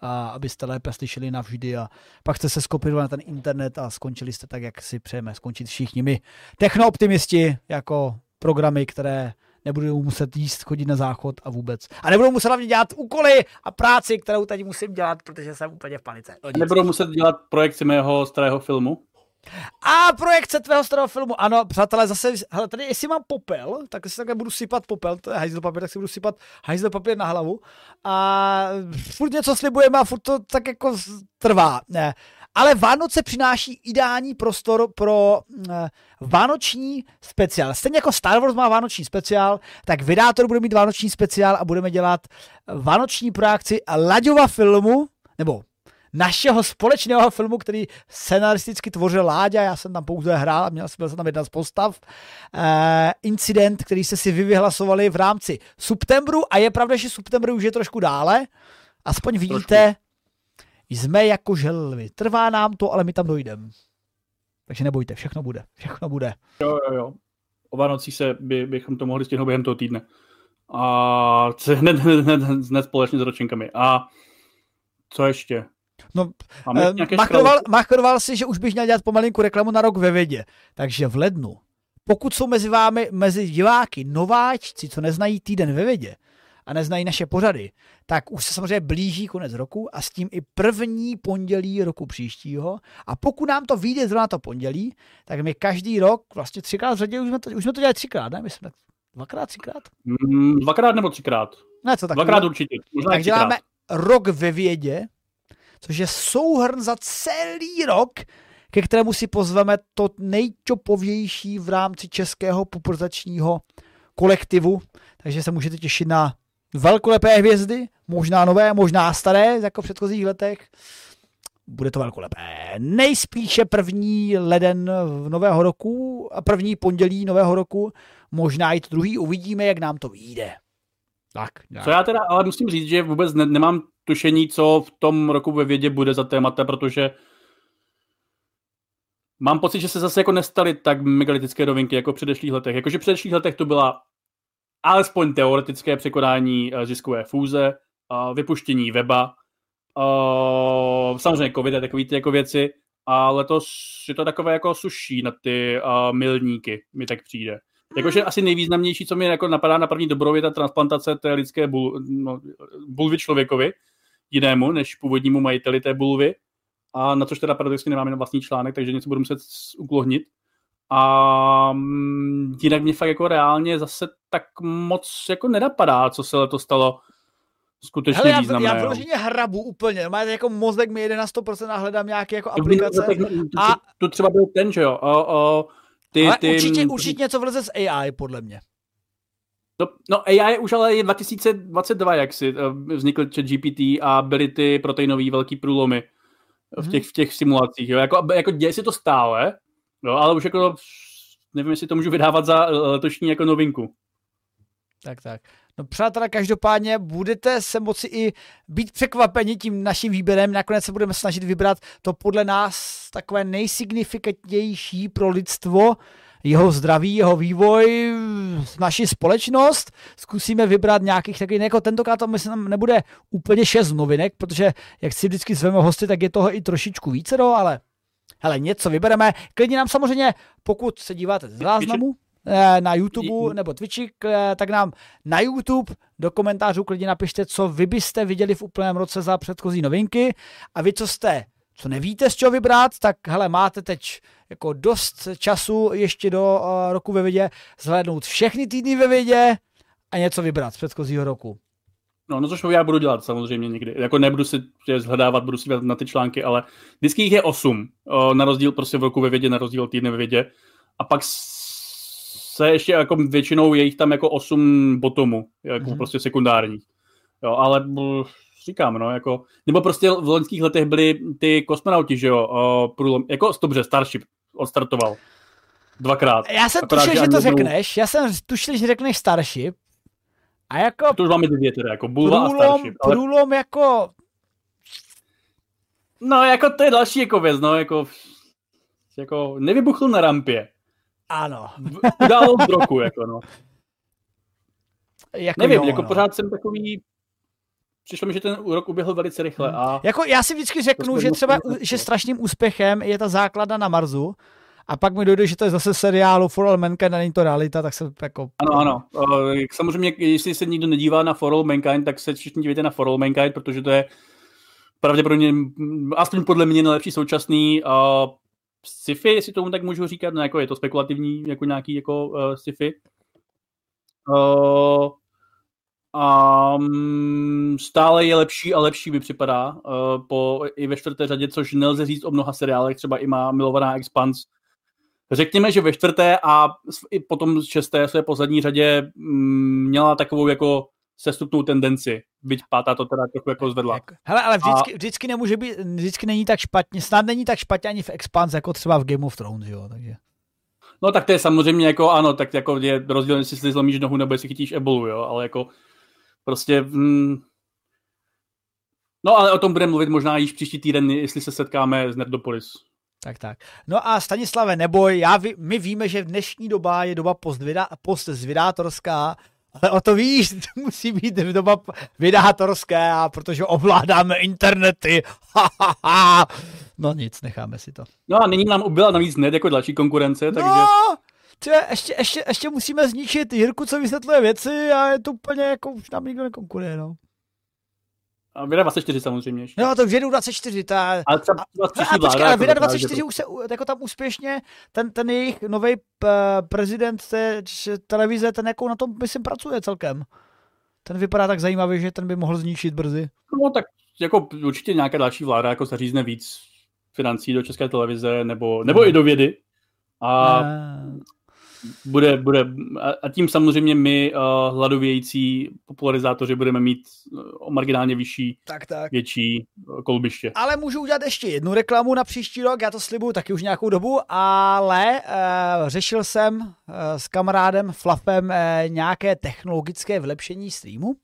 a abyste lépe slyšeli navždy a pak jste se skopírovali na ten internet a skončili jste tak, jak si přejeme skončit všichni my technooptimisti jako programy, které nebudou muset jíst, chodit na záchod a vůbec. A nebudou muset hlavně dělat úkoly a práci, kterou teď musím dělat, protože jsem úplně v panice. No nebudou muset dělat projekci mého starého filmu? A projekce tvého starého filmu, ano, přátelé, zase, hele, tady jestli mám popel, tak si takhle budu sypat popel, to je hajzl papír, tak si budu sypat hajzl papír na hlavu a furt něco slibujeme a furt to tak jako trvá. Ne. Ale Vánoce přináší ideální prostor pro eh, vánoční speciál. Stejně jako Star Wars má vánoční speciál, tak Vydátor bude mít vánoční speciál a budeme dělat vánoční projekci Laďova filmu, nebo našeho společného filmu, který scenaristicky tvořil Láďa, já jsem tam pouze hrál, měl jsem tam jedna z postav, uh, incident, který se si vy vyhlasovali v rámci Septembru a je pravda, že Septembru už je trošku dále, aspoň vidíte, trošku. Jsme jako želvy. Trvá nám to, ale my tam dojdeme. Takže nebojte, všechno bude, všechno bude. Jo, jo, jo. O Vánocích se by, bychom to mohli stihnout během toho týdne. A hned, hned, hned, hned společně s ročenkami. A co ještě? No, eh, machroval, machroval si, že už bych měl dělat pomalinku reklamu na rok ve vědě. Takže v lednu, pokud jsou mezi vámi, mezi diváky, nováčci, co neznají týden ve vědě a neznají naše pořady, tak už se samozřejmě blíží konec roku a s tím i první pondělí roku příštího. A pokud nám to vyjde zrovna to pondělí, tak my každý rok, vlastně třikrát v řadě, už jsme to, už jsme to dělali třikrát, ne? My jsme dvakrát, třikrát? Mm, dvakrát nebo třikrát? Ne, co tak? Dvakrát určitě. Možná tak děláme rok ve vědě, což je souhrn za celý rok, ke kterému si pozveme to nejčopovější v rámci českého populačního kolektivu. Takže se můžete těšit na velkolepé hvězdy, možná nové, možná staré, jako v předchozích letech. Bude to velkolepé. Nejspíše první leden nového roku a první pondělí nového roku, možná i to druhý, uvidíme, jak nám to vyjde. Tak, nějak. Co já teda ale musím říct, že vůbec ne, nemám tušení, co v tom roku ve vědě bude za témata, protože mám pocit, že se zase jako nestaly tak megalitické novinky jako v předešlých letech. Jakože v předešlých letech to byla alespoň teoretické překonání eh, ziskové fůze, eh, vypuštění weba, eh, samozřejmě covid a takové ty jako věci, a letos je to takové jako suší na ty milníky, mi tak přijde. Jakože asi nejvýznamnější, co mi jako napadá na první dobrou, je ta transplantace té lidské bul, no, bulvy člověkovi, jinému než původnímu majiteli té bulvy. A na což teda paradoxně nemáme vlastní článek, takže něco budu muset uklohnit. A mm, jinak mě fakt jako reálně zase tak moc jako nenapadá, co se letos stalo skutečně Hele, já, významné. Já vyloženě hrabu úplně, máte jako mozek mi jede na 100% a hledám nějaké jako aplikace. A... To třeba byl ten, že jo, o, o, ty, ale ty, určitě, určitě něco vleze z AI, podle mě. No, no AI už ale je 2022, jak si eh, vznikl chat GPT a byly ty proteinové velký průlomy v mhm. těch, v těch simulacích. Jo. Jako, jako děje si to stále, jo, ale už jako nevím, jestli to můžu vydávat za eh, letošní jako novinku. Tak, tak. No přátelé, každopádně budete se moci i být překvapeni tím naším výběrem. Nakonec se budeme snažit vybrat to podle nás takové nejsignifikantnější pro lidstvo, jeho zdraví, jeho vývoj, naši společnost. Zkusíme vybrat nějakých takových, jako tentokrát to myslím nebude úplně šest novinek, protože jak si vždycky zveme hosty, tak je toho i trošičku více, no, ale hele, něco vybereme. Klidně nám samozřejmě, pokud se díváte z záznamu, Eh, na YouTube nebo Twitchi, eh, tak nám na YouTube do komentářů klidně napište, co vy byste viděli v úplném roce za předchozí novinky a vy, co jste co nevíte, z čeho vybrat, tak hele, máte teď jako dost času ještě do uh, roku ve vědě zhlédnout všechny týdny ve vědě a něco vybrat z předchozího roku. No, no což já budu dělat samozřejmě někdy. Jako nebudu si je zhledávat, budu si na ty články, ale vždycky jich je osm. na rozdíl prostě v roku ve vědě, na rozdíl týdny ve vědě. A pak se ještě jako většinou je jich tam jako 8 botomů, jako mm-hmm. prostě sekundárních. Jo, ale říkám, no, jako, nebo prostě v loňských letech byli ty kosmonauti, že jo, uh, průlom, jako dobře, Starship odstartoval dvakrát. Já jsem Akorát, tušil, že, že to řekneš, já jsem tušil, že řekneš Starship, a jako... To už máme dvě teda, jako Bulva průlom, a Starship. Ale... Průlom jako... No, jako to je další jako věc, no, jako, jako nevybuchl na rampě. Ano. Událost roku, jako no. Jako Nevím, jo, jako no. pořád jsem takový přišlo mi, že ten rok uběhl velice rychle. A jako já si vždycky řeknu, že třeba že strašným úspěchem je ta základa na Marsu, a pak mi dojde, že to je zase seriálu For All Mankind a není to realita, tak se jako... Ano, ano. Samozřejmě, jestli se nikdo nedívá na For All Mankind, tak se všichni dívejte na For All Mankind, protože to je pravděpodobně, aspoň podle mě, nejlepší současný uh, sci-fi, jestli tomu tak můžu říkat, no jako je to spekulativní, jako nějaký jako uh, sci-fi. Uh, um, stále je lepší a lepší mi připadá uh, po, i ve čtvrté řadě, což nelze říct o mnoha seriálech, třeba i má milovaná Expanse. Řekněme, že ve čtvrté a i potom z šesté své poslední řadě mm, měla takovou jako sestupnou tendenci, byť pátá to teda trochu jako zvedla. Hele, ale vždycky, a... vždycky nemůže být, vždycky není tak špatně, snad není tak špatně ani v Expanse, jako třeba v Game of Thrones, jo, takže. No tak to je samozřejmě jako, ano, tak jako je rozdíl, jestli si zlomíš nohu nebo jestli chytíš ebolu, jo, ale jako prostě, mm, no ale o tom budeme mluvit možná již příští týden, jestli se setkáme z Nerdopolis. Tak, tak. No a Stanislave, neboj, já ví, my víme, že dnešní doba je doba post-zvědátorská, ale o to víš, to musí být doba vydátorská, protože ovládáme internety. no nic, necháme si to. No a nyní nám ubyla navíc net jako další konkurence, no, takže... No, tě, ještě, ještě, ještě musíme zničit Jirku, co vysvětluje věci a je to úplně jako, už nám nikdo nekonkuruje, no. A Vida 24 samozřejmě ještě. No, to Vida 24, ta... Ale třeba, třeba a, počkej, ale Vida 24 už se jako tam úspěšně, ten, ten jejich nový prezident té televize, ten jako na tom, myslím, pracuje celkem. Ten vypadá tak zajímavě, že ten by mohl zničit brzy. No tak jako určitě nějaká další vláda jako zařízne víc financí do české televize nebo, nebo no. i do vědy. A bude, bude, a tím samozřejmě my uh, hladovějící popularizátoři budeme mít uh, marginálně vyšší, tak, tak. větší uh, kolbiště. Ale můžu udělat ještě jednu reklamu na příští rok, já to slibuju taky už nějakou dobu, ale uh, řešil jsem uh, s kamarádem Flafem uh, nějaké technologické vylepšení streamu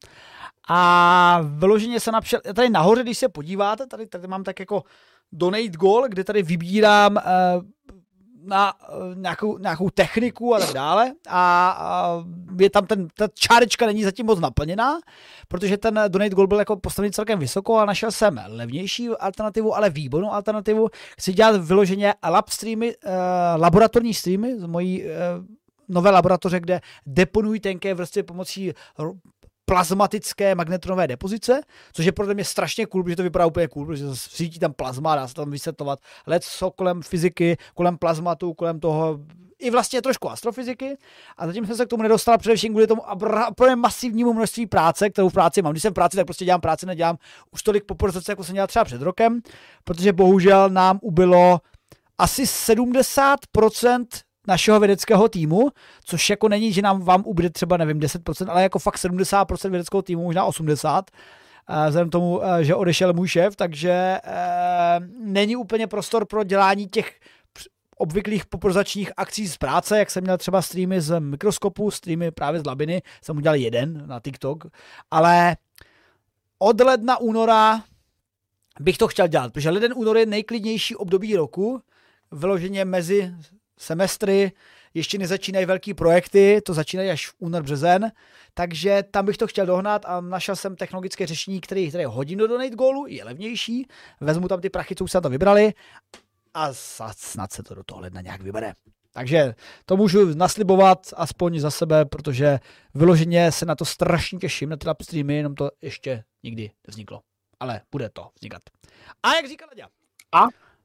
a vyloženě se napšel, tady nahoře, když se podíváte, tady, tady mám tak jako donate goal, kde tady vybírám uh, na uh, nějakou, nějakou techniku a tak dále a, je tam ten, ta čárečka není zatím moc naplněná, protože ten donate goal byl jako postavený celkem vysoko a našel jsem levnější alternativu, ale výbornou alternativu. Chci dělat vyloženě lab streamy, uh, laboratorní streamy z mojí uh, nové laboratoře, kde deponují tenké vrstvy pomocí plazmatické magnetronové depozice, což je podle mě strašně cool, protože to vypadá úplně cool, protože svítí tam plazma, dá se tam vysvětlovat let co kolem fyziky, kolem plazmatu, kolem toho i vlastně trošku astrofyziky a zatím jsem se k tomu nedostal především kvůli tomu úplně masivnímu množství práce, kterou v práci mám. Když jsem v práci, tak prostě dělám práci, nedělám už tolik populace, jako jsem dělal třeba před rokem, protože bohužel nám ubylo asi 70% našeho vědeckého týmu, což jako není, že nám vám ubude třeba, nevím, 10%, ale jako fakt 70% vědeckého týmu, možná 80%, eh, vzhledem tomu, eh, že odešel můj šéf, takže e, není úplně prostor pro dělání těch obvyklých poprozačních akcí z práce, jak jsem měl třeba streamy z mikroskopu, streamy právě z labiny, jsem udělal jeden na TikTok, ale od ledna, února bych to chtěl dělat, protože leden, únor je nejklidnější období roku, vyloženě mezi semestry, ještě nezačínají velký projekty, to začínají až v únor, březen, takže tam bych to chtěl dohnat a našel jsem technologické řešení, které, které hodím do Donate Goalu, je levnější, vezmu tam ty prachy, co už se to vybrali a snad se to do toho ledna nějak vybere. Takže to můžu naslibovat aspoň za sebe, protože vyloženě se na to strašně těším, na ty streamy, jenom to ještě nikdy nevzniklo. Ale bude to vznikat. A jak říká Nadia? A?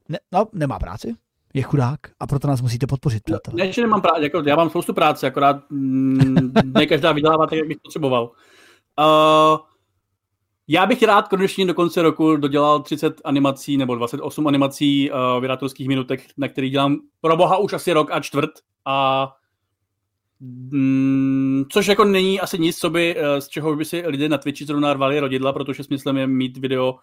Ne, no, nemá práci je chudák a proto nás musíte podpořit, přátelé. Ne, že nemám práci, jako, já mám spoustu práce, akorát mm, ne každá vydělává tak, jak bych potřeboval. Uh, já bych rád konečně do konce roku dodělal 30 animací nebo 28 animací uh, vyrátorských minutek, na který dělám pro boha už asi rok a čtvrt. A mm, což jako není asi nic, co by, uh, z čeho by si lidé na Twitchi zrovna rvali rodidla, protože smyslem je mít video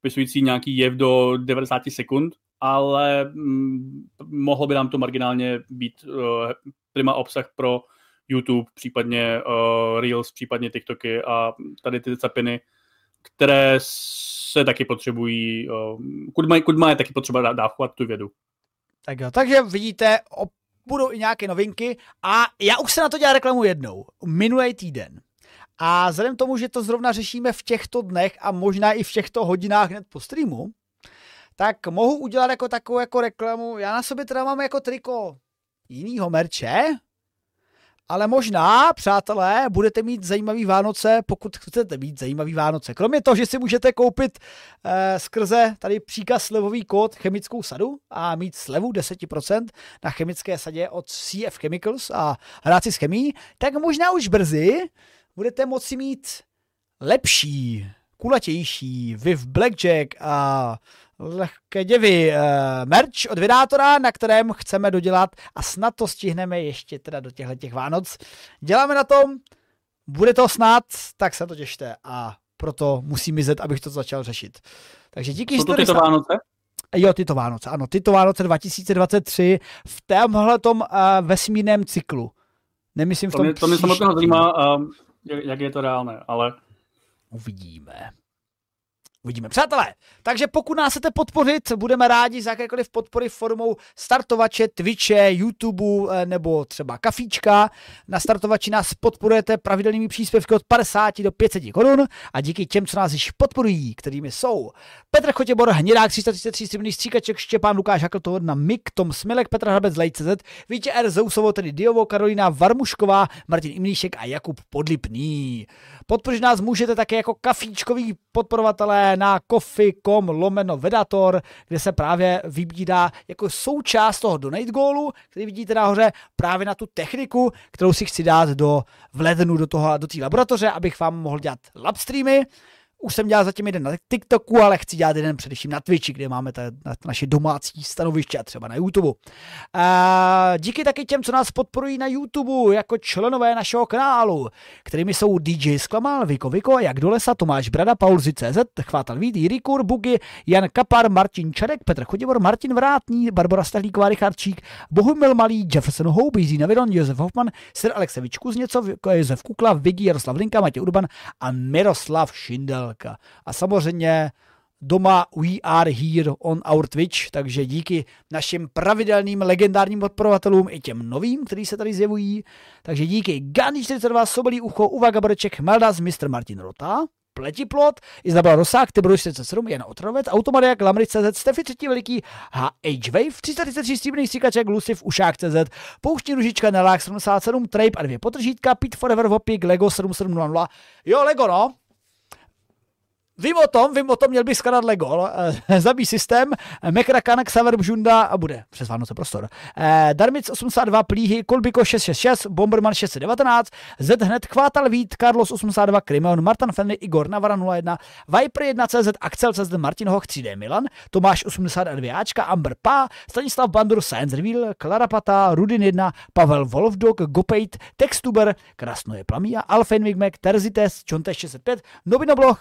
popisující nějaký jev do 90 sekund ale mm, mohlo by nám to marginálně být uh, prima obsah pro YouTube, případně uh, Reels, případně TikToky a tady ty capiny, které se taky potřebují, uh, kudma, je taky potřeba dávkovat tu vědu. Tak jo, takže vidíte, budou i nějaké novinky a já už se na to dělal reklamu jednou, minulý týden. A vzhledem tomu, že to zrovna řešíme v těchto dnech a možná i v těchto hodinách hned po streamu, tak mohu udělat jako takovou jako reklamu. Já na sobě teda mám jako triko jinýho merče ale možná, přátelé, budete mít zajímavý Vánoce, pokud chcete mít zajímavý Vánoce. Kromě toho, že si můžete koupit eh, skrze tady příkaz slevový kód chemickou sadu a mít slevu 10% na chemické sadě od CF Chemicals a hrát si s chemí, tak možná už brzy budete moci mít lepší, kulatější Viv Blackjack a lehké děvy uh, merch od vydátora, na kterém chceme dodělat a snad to stihneme ještě teda do těchto těch Vánoc. Děláme na tom, bude to snad, tak se to těšte a proto musím mizet, abych to začal řešit. Takže díky, že to tyto. Vánoce? Jo, tyto Vánoce, ano, tyto Vánoce 2023 v tomhle tom uh, vesmírném cyklu. Nemyslím v tom To mě, to mě samotného zajímá, uh, jak je to reálné, ale... Uvidíme. Uvidíme. Přátelé, takže pokud nás chcete podpořit, budeme rádi za jakékoliv podpory formou startovače, Twitche, YouTube eh, nebo třeba kafíčka. Na startovači nás podporujete pravidelnými příspěvky od 50 do 500 korun a díky těm, co nás již podporují, kterými jsou Petr Chotěbor, Hnědák 333, Stříbrný Stříkaček, Štěpán Lukáš na Mik, Tom Smilek, Petr Hrabec, Lejcz, Vítě R. Zousovo, tedy Diovo, Karolina Varmušková, Martin Imlíšek a Jakub Podlipný. Podpořit nás můžete také jako kafíčkoví podporovatelé na coffee.com lomeno Vedator, kde se právě vybídá jako součást toho donate goalu, který vidíte nahoře právě na tu techniku, kterou si chci dát do v lednu do toho do té laboratoře, abych vám mohl dělat lab streamy. Už jsem dělal zatím jeden na TikToku, ale chci dělat jeden především na Twitchi, kde máme ta, na naše domácí stanoviště a třeba na YouTube. A díky taky těm, co nás podporují na YouTube jako členové našeho kanálu, kterými jsou DJ Sklamal, Viko Viko, Jak do lesa, Tomáš Brada, Paul CZ, Chvátal Vít, Jirikur, Bugy, Jan Kapar, Martin Čarek, Petr Chodivor, Martin Vrátný, Barbara Stahlíková, Richardčík, Bohumil Malý, Jefferson Hope, Jiří Navidon, Josef Hoffman, Sir Aleksevič Kuzněcov, Josef Kukla, Vigi, Jaroslav Linka, Matěj Urban a Miroslav Šindel. Veselka. A samozřejmě doma We Are Here on Our Twitch, takže díky našim pravidelným legendárním podporovatelům i těm novým, kteří se tady zjevují. Takže díky Gandhi 42, Sobolí ucho, Uva Gaboreček, Meldas, Mr. Martin Rota, Pletiplot, Izabela Rosák, Tibor 47, Jan Otrovec, Automadiak, CZ, Stefy 3. veliký, HH Wave, 333 stříbrný stříkaček, Luciv, Ušák CZ, Pouštní ružička, Nelák 77, Trape a dvě potržítka, Pit Forever, Vopik, Lego 7700. Jo, Lego, no. Vím o tom, vím o tom, měl bych skladat Lego. Eh, zabí systém, Mekrakan, Xaver Bžunda a bude přes Vánoce prostor. Eh, Darmic 82, Plíhy, Kolbiko 666, Bomberman 619, Z hned, Chvátal Vít, Carlos 82, Krimeon, Martin Fenny, Igor Navara 01, Viper 1 CZ, Axel CZ, Martin Hoch 3D Milan, Tomáš 82 Ačka, Amber Pá, Stanislav Bandur, Science Reveal, Klara Pata, Rudin 1, Pavel Wolfdog, Gopejt, Textuber, Krasnoje Plamia, Alfen Wigmek, Terzites, Čonte 65, Novinobloch,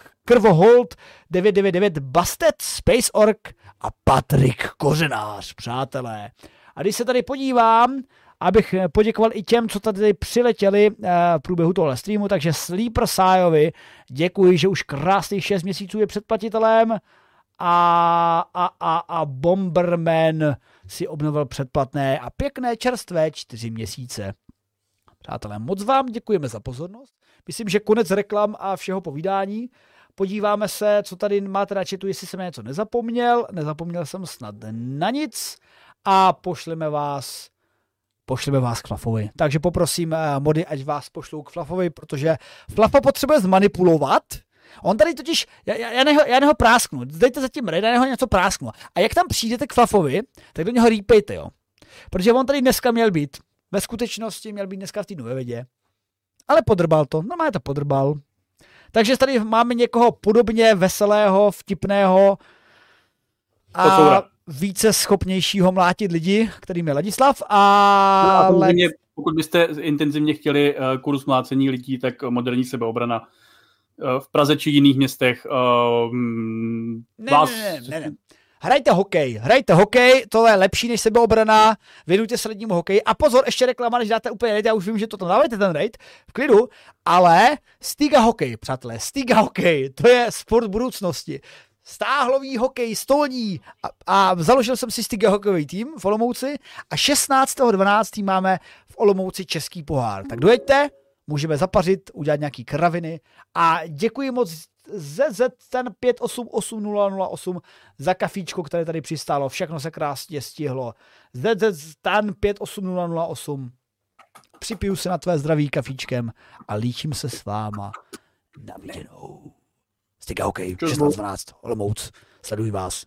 Krvohold 999 Bastet, Space Orc a Patrik Kořenář, přátelé. A když se tady podívám, abych poděkoval i těm, co tady přiletěli eh, v průběhu tohle streamu, takže Sleeper Sájovi děkuji, že už krásných 6 měsíců je předplatitelem a, a, a, a Bomberman si obnovil předplatné a pěkné čerstvé 4 měsíce. Přátelé, moc vám děkujeme za pozornost. Myslím, že konec reklam a všeho povídání podíváme se, co tady máte na chatu, jestli jsem něco nezapomněl, nezapomněl jsem snad na nic a pošleme vás pošleme vás k Flafovi. Takže poprosím eh, mody, ať vás pošlou k Flafovi, protože Flafa potřebuje zmanipulovat. On tady totiž, já, já, neho, já neho prásknu, dejte zatím red, já neho něco prásknu. A jak tam přijdete k Flafovi, tak do něho rýpejte, jo. Protože on tady dneska měl být, ve skutečnosti měl být dneska v týdnu ve vědě. Ale podrbal to, normálně to podrbal, takže tady máme někoho podobně veselého, vtipného a více schopnějšího mlátit lidi, kterým je Ladislav. A no, a pokud byste intenzivně chtěli uh, kurz mlácení lidí, tak moderní sebeobrana uh, v Praze či jiných městech uh, ne, vás... ne, ne, ne, ne. Hrajte hokej, hrajte hokej, to je lepší než sebeobrana, věnujte se lednímu hokeji. A pozor, ještě reklama, než dáte úplně raid, já už vím, že to tam dáváte ten raid, v klidu, ale Stiga hokej, přátelé, Stiga hokej, to je sport budoucnosti. Stáhlový hokej, stolní a, a založil jsem si Stiga hokejový tým v Olomouci a 16.12. máme v Olomouci český pohár. Tak dojeďte, můžeme zapařit, udělat nějaký kraviny a děkuji moc ZZ ten 588008 za kafíčko, které tady přistálo. Všechno se krásně stihlo. ZZ ten 588008 připiju se na tvé zdraví kafíčkem a líčím se s váma. Na viděnou. Styka hokej, 16.12, Olomouc, sleduj vás.